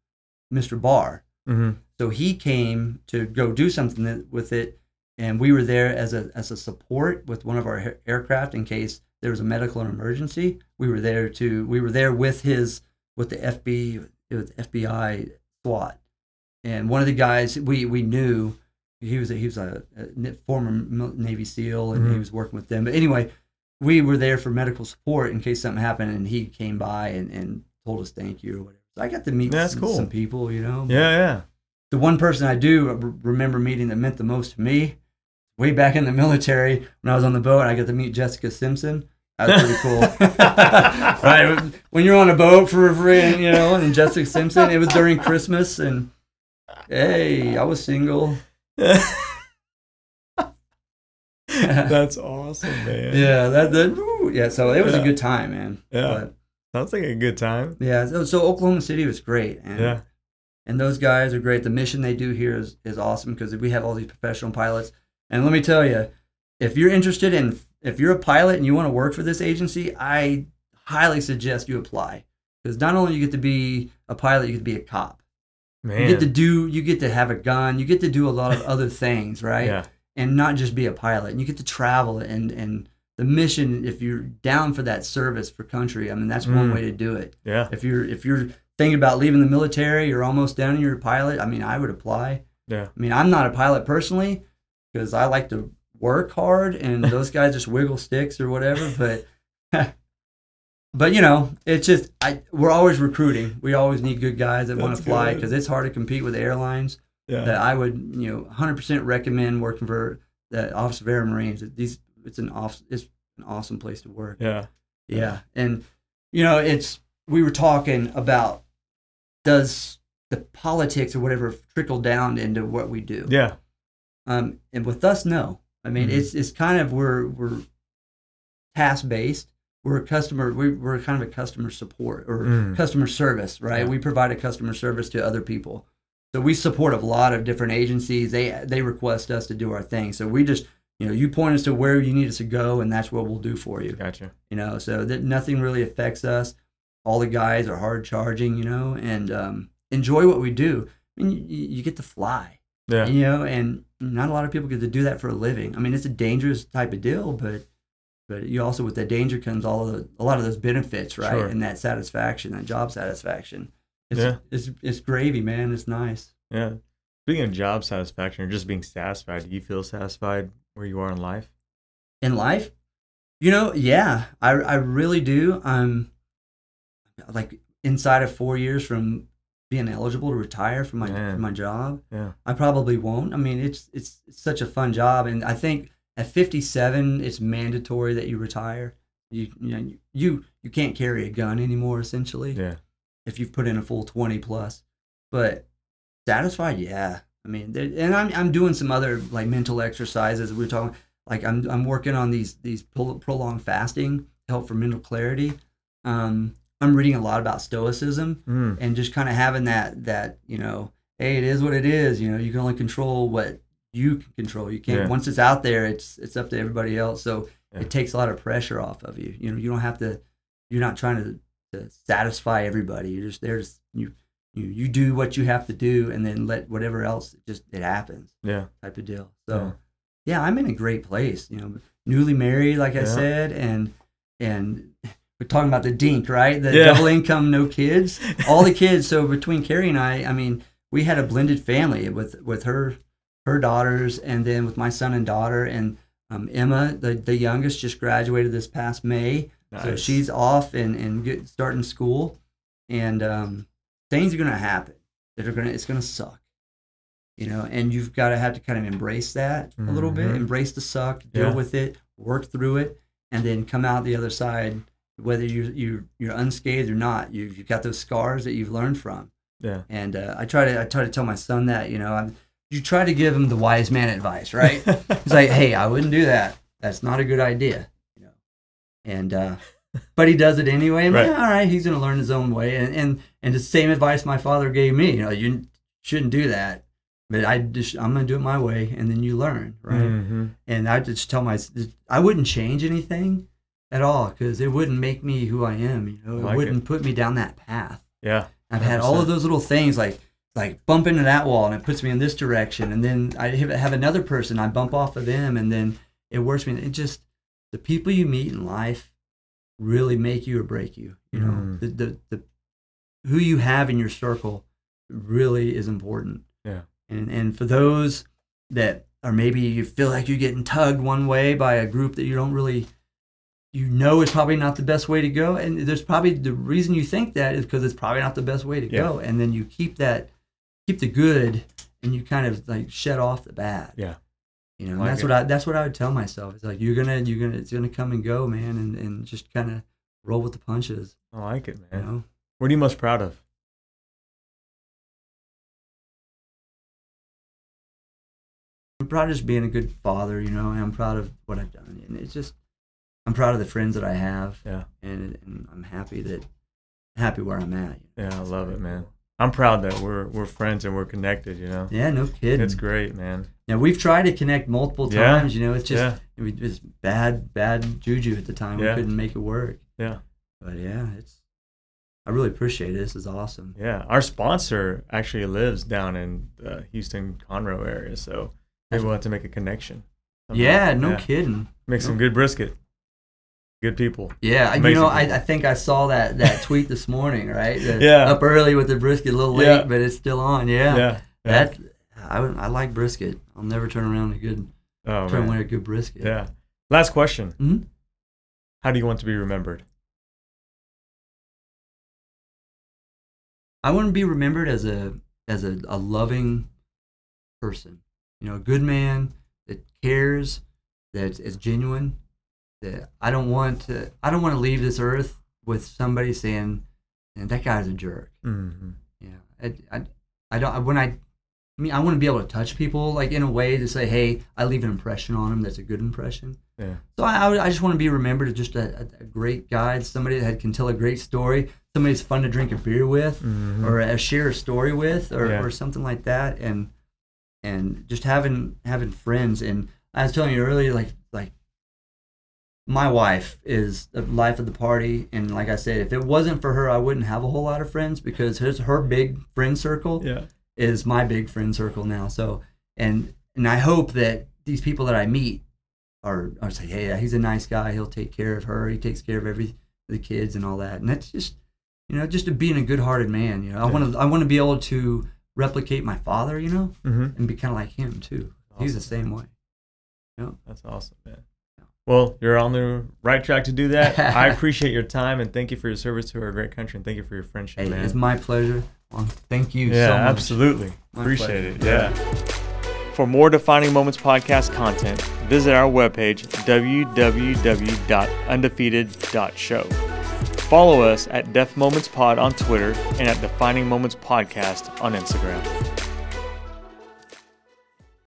[SPEAKER 1] Mr. Barr.
[SPEAKER 2] hmm
[SPEAKER 1] So he came to go do something with it, and we were there as a as a support with one of our aircraft in case there was a medical emergency. We were there to we were there with his with the FB it was FBI SWAT, and one of the guys we we knew he was a, he was a, a former Navy SEAL and he
[SPEAKER 2] Mhm.
[SPEAKER 1] was working with them. But anyway, we were there for medical support in case something happened, and he came by and, and told us thank you or whatever. So I got to meet
[SPEAKER 2] That's
[SPEAKER 1] some,
[SPEAKER 2] cool.
[SPEAKER 1] some people, you know.
[SPEAKER 2] Yeah. Yeah.
[SPEAKER 1] The one person I do remember meeting that meant the most to me, way back in the military when I was on the boat, I got to meet Jessica Simpson. That was pretty cool. <laughs> right, when you're on a boat for free, and, you know, and Jessica Simpson, it was during Christmas, and hey, I was single. <laughs>
[SPEAKER 2] That's awesome, man.
[SPEAKER 1] Yeah, that, that yeah. So it was
[SPEAKER 2] Yeah.
[SPEAKER 1] a good time, man.
[SPEAKER 2] Yeah.
[SPEAKER 1] But,
[SPEAKER 2] Sounds like a good time.
[SPEAKER 1] yeah. So, so Oklahoma City was great, and
[SPEAKER 2] Yeah.
[SPEAKER 1] and those guys are great. The mission they do here is is awesome because we have all these professional pilots. And let me tell you, if you're interested in if you're a pilot and you want to work for this agency, I highly suggest you apply because not only you get to be a pilot, you get to be a cop.
[SPEAKER 2] Man.
[SPEAKER 1] You get to do, you get to have a gun, you get to do a lot of <laughs> other things, right?
[SPEAKER 2] Yeah.
[SPEAKER 1] and not just be a pilot. And you get to travel and and the mission. If you're down for that service for country, I mean that's one
[SPEAKER 2] Mm.
[SPEAKER 1] way to do it.
[SPEAKER 2] Yeah.
[SPEAKER 1] If you're if you're thinking about leaving the military, you're almost down and you're a pilot. I mean, I would apply.
[SPEAKER 2] Yeah.
[SPEAKER 1] I mean, I'm not a pilot personally because I like to work hard, and <laughs> those guys just wiggle sticks or whatever. But <laughs> but you know, it's just I we're always recruiting. We always need good guys that want to fly because it's hard to compete with airlines
[SPEAKER 2] Yeah.
[SPEAKER 1] that I would, you know, 100% recommend working for the Office of Air Marines. These, it's an off, it's an awesome place to work.
[SPEAKER 2] yeah.
[SPEAKER 1] Yeah, and you know, it's we were talking about does the politics or whatever trickle down into what we do?
[SPEAKER 2] Yeah.
[SPEAKER 1] Um, and with us, no. I mean,
[SPEAKER 2] Mhm.
[SPEAKER 1] it's it's kind of we're we're task based. We're a customer. We, we're kind of a customer support or
[SPEAKER 2] Mm.
[SPEAKER 1] customer service, right?
[SPEAKER 2] Yeah.
[SPEAKER 1] We provide a customer service to other people. So we support a lot of different agencies. They they request us to do our thing. So we just you know you point us to where you need us to go, and that's what we'll do for you.
[SPEAKER 2] Gotcha.
[SPEAKER 1] You know, so that nothing really affects us. All the guys are hard charging, you know, and um, enjoy what we do. I mean, you, you get to fly
[SPEAKER 2] Yeah.
[SPEAKER 1] you know and not a lot of people get to do that for a living i mean it's a dangerous type of deal but but you also with that danger comes all of the, a lot of those benefits right
[SPEAKER 2] Sure.
[SPEAKER 1] and that satisfaction that job satisfaction it's,
[SPEAKER 2] Yeah.
[SPEAKER 1] it's it's gravy man it's nice
[SPEAKER 2] Yeah. Speaking of job satisfaction or just being satisfied, do you feel satisfied where you are in life?
[SPEAKER 1] in life you know yeah i i really do i'm like inside of four years from being eligible to retire from my
[SPEAKER 2] Man.
[SPEAKER 1] from my job
[SPEAKER 2] Yeah.
[SPEAKER 1] I probably won't. I mean, it's it's it's such a fun job, and I think at 57, it's mandatory that you retire. You you know you you can't carry a gun anymore, essentially,
[SPEAKER 2] Yeah.
[SPEAKER 1] if you've put in a full 20 plus. But satisfied, yeah. I mean, and I'm I'm doing some other like mental exercises. We are talking like I'm I'm working on these these prolonged fasting to help for mental clarity. Um, I'm reading a lot about stoicism
[SPEAKER 2] Mm.
[SPEAKER 1] and just kind of having that that you know hey it is what it is you know you can only control what you can control you can't
[SPEAKER 2] Yeah.
[SPEAKER 1] once it's out there it's it's up to everybody else so
[SPEAKER 2] Yeah.
[SPEAKER 1] it takes a lot of pressure off of you you know you don't have to you're not trying to, to satisfy everybody you're just there to, you you you do what you have to do and then let whatever else it just it happens
[SPEAKER 2] Yeah.
[SPEAKER 1] type of deal so yeah i'm in a great place you know newly married like i said and and we're talking about the dink right the
[SPEAKER 2] Yeah.
[SPEAKER 1] double income no kids <laughs> all the kids so between carrie and i i mean we had a blended family with with her her daughters and then with my son and daughter and um, emma the, the youngest just graduated this past may so she's off and and get, starting school and um, things are going to happen that are going to it's going to suck you know and you've got to have to kind of embrace that a little bit
[SPEAKER 2] Mhm.
[SPEAKER 1] embrace the suck deal
[SPEAKER 2] Yeah.
[SPEAKER 1] with it work through it and then come out the other side whether you you you're unscathed or not you've, you've got those scars that you've learned from
[SPEAKER 2] Yeah.
[SPEAKER 1] and uh, i try to i try to tell my son that you know I'm, you try to give him the wise man advice right <laughs> he's like hey i wouldn't do that that's not a good idea you know and uh but he does it anyway and
[SPEAKER 2] Right.
[SPEAKER 1] yeah, all right he's going to learn his own way and, and and the same advice my father gave me you know you shouldn't do that but i just i'm going to do it my way and then you learn right
[SPEAKER 2] Mhm.
[SPEAKER 1] and I just tell my I wouldn't change anything at all because it wouldn't make me who I am. You know, it
[SPEAKER 2] like
[SPEAKER 1] wouldn't put me down that path.
[SPEAKER 2] Yeah.
[SPEAKER 1] I've had all of those little things like like bump into that wall and it puts me in this direction, and then I have have another person I bump off of them, and then it works me. It just the people you meet in life really make you or break you. You know,
[SPEAKER 2] Mm.
[SPEAKER 1] the, the the who you have in your circle really is important.
[SPEAKER 2] Yeah.
[SPEAKER 1] And and for those that are maybe you feel like you're getting tugged one way by a group that you don't really you know is probably not the best way to go and there's probably the reason you think that is because it's probably not the best way to
[SPEAKER 2] Yeah.
[SPEAKER 1] go and then you keep that keep the good and you kind of like shed off the bad
[SPEAKER 2] Yeah.
[SPEAKER 1] you know and
[SPEAKER 2] Like
[SPEAKER 1] that's
[SPEAKER 2] it.
[SPEAKER 1] what i that's what i would tell myself it's like you're gonna you're gonna it's gonna come and go man and and just kind of roll with the punches
[SPEAKER 2] I like it,
[SPEAKER 1] you
[SPEAKER 2] man.
[SPEAKER 1] know
[SPEAKER 2] What are you most proud of?
[SPEAKER 1] I'm proud of just being a good father, you know, and I'm proud of what I've done. And it's just, I'm proud of the friends that I have.
[SPEAKER 2] Yeah.
[SPEAKER 1] And, and I'm happy that, happy where I'm at.
[SPEAKER 2] Yeah, I love it, man. I'm proud that we're we're friends and we're connected. You know,
[SPEAKER 1] Yeah, no kidding.
[SPEAKER 2] it's great, man.
[SPEAKER 1] Now we've tried to connect multiple
[SPEAKER 2] Yeah.
[SPEAKER 1] times, you know, it's just,
[SPEAKER 2] Yeah.
[SPEAKER 1] it was just bad, bad juju at the time.
[SPEAKER 2] Yeah.
[SPEAKER 1] We couldn't make it work.
[SPEAKER 2] Yeah.
[SPEAKER 1] But yeah, it's, I really appreciate it. This is awesome.
[SPEAKER 2] Yeah, our sponsor actually lives down in the Houston Conroe area, so maybe we'll have to make a connection. somehow.
[SPEAKER 1] Yeah, no kidding.
[SPEAKER 2] Make some good brisket. Good people.
[SPEAKER 1] Yeah, you know, I. I think I saw that that <laughs> tweet this morning, right? The-
[SPEAKER 2] Yeah.
[SPEAKER 1] Up early with the brisket, a little late,
[SPEAKER 2] Yeah.
[SPEAKER 1] but it's still on. Yeah.
[SPEAKER 2] Yeah. yeah.
[SPEAKER 1] That I, I like brisket. I'll never turn around a good
[SPEAKER 2] oh
[SPEAKER 1] turn away a good brisket.
[SPEAKER 2] Yeah. Last question.
[SPEAKER 1] Mhm.
[SPEAKER 2] How do you want to be remembered?
[SPEAKER 1] I want to be remembered as a as a, a loving person. You know, a good man that cares, that is genuine. That I don't want to I don't want to leave this earth with somebody saying, "Man, that guy's a jerk."
[SPEAKER 2] Mm-hmm.
[SPEAKER 1] Yeah, I, I, I don't. When I, I mean, I want to be able to touch people like in a way to say, "Hey, I leave an impression on them that's a good impression."
[SPEAKER 2] Yeah.
[SPEAKER 1] So I, I, I just want to be remembered as just a, a, a great guy, somebody that can tell a great story, somebody that's fun to drink a beer with,
[SPEAKER 2] Mhm.
[SPEAKER 1] or uh, share a story with, or,
[SPEAKER 2] Yeah.
[SPEAKER 1] or something like that, and and just having having friends. And I was telling you earlier, like my wife is the life of the party, and like I said, if it wasn't for her, I wouldn't have a whole lot of friends because his her big friend circle
[SPEAKER 2] Yeah.
[SPEAKER 1] is my big friend circle now. So and and I hope that these people that I meet are are say, hey, yeah, he's a nice guy. He'll take care of her. He takes care of every the kids and all that. And that's just you know just to being a good-hearted man. You know, I
[SPEAKER 2] Yeah.
[SPEAKER 1] want to I want to be able to replicate my father. You know,
[SPEAKER 2] Mm-hmm.
[SPEAKER 1] and be kind of like him too. He's the same way.
[SPEAKER 2] That's awesome, man. Well, you're on the right track to do that. I <laughs> appreciate your time and thank you for your service to our great country and thank you for your friendship,
[SPEAKER 1] Hey,
[SPEAKER 2] man.
[SPEAKER 1] it's my pleasure. Well, thank you
[SPEAKER 2] yeah,
[SPEAKER 1] so much.
[SPEAKER 2] absolutely.
[SPEAKER 1] My
[SPEAKER 2] Appreciate
[SPEAKER 1] pleasure.
[SPEAKER 2] it. Yeah. For more Defining Moments podcast content, visit our webpage, www.undefeated.show. Follow us at Def Moments Pod on Twitter and at Defining Moments Podcast on Instagram.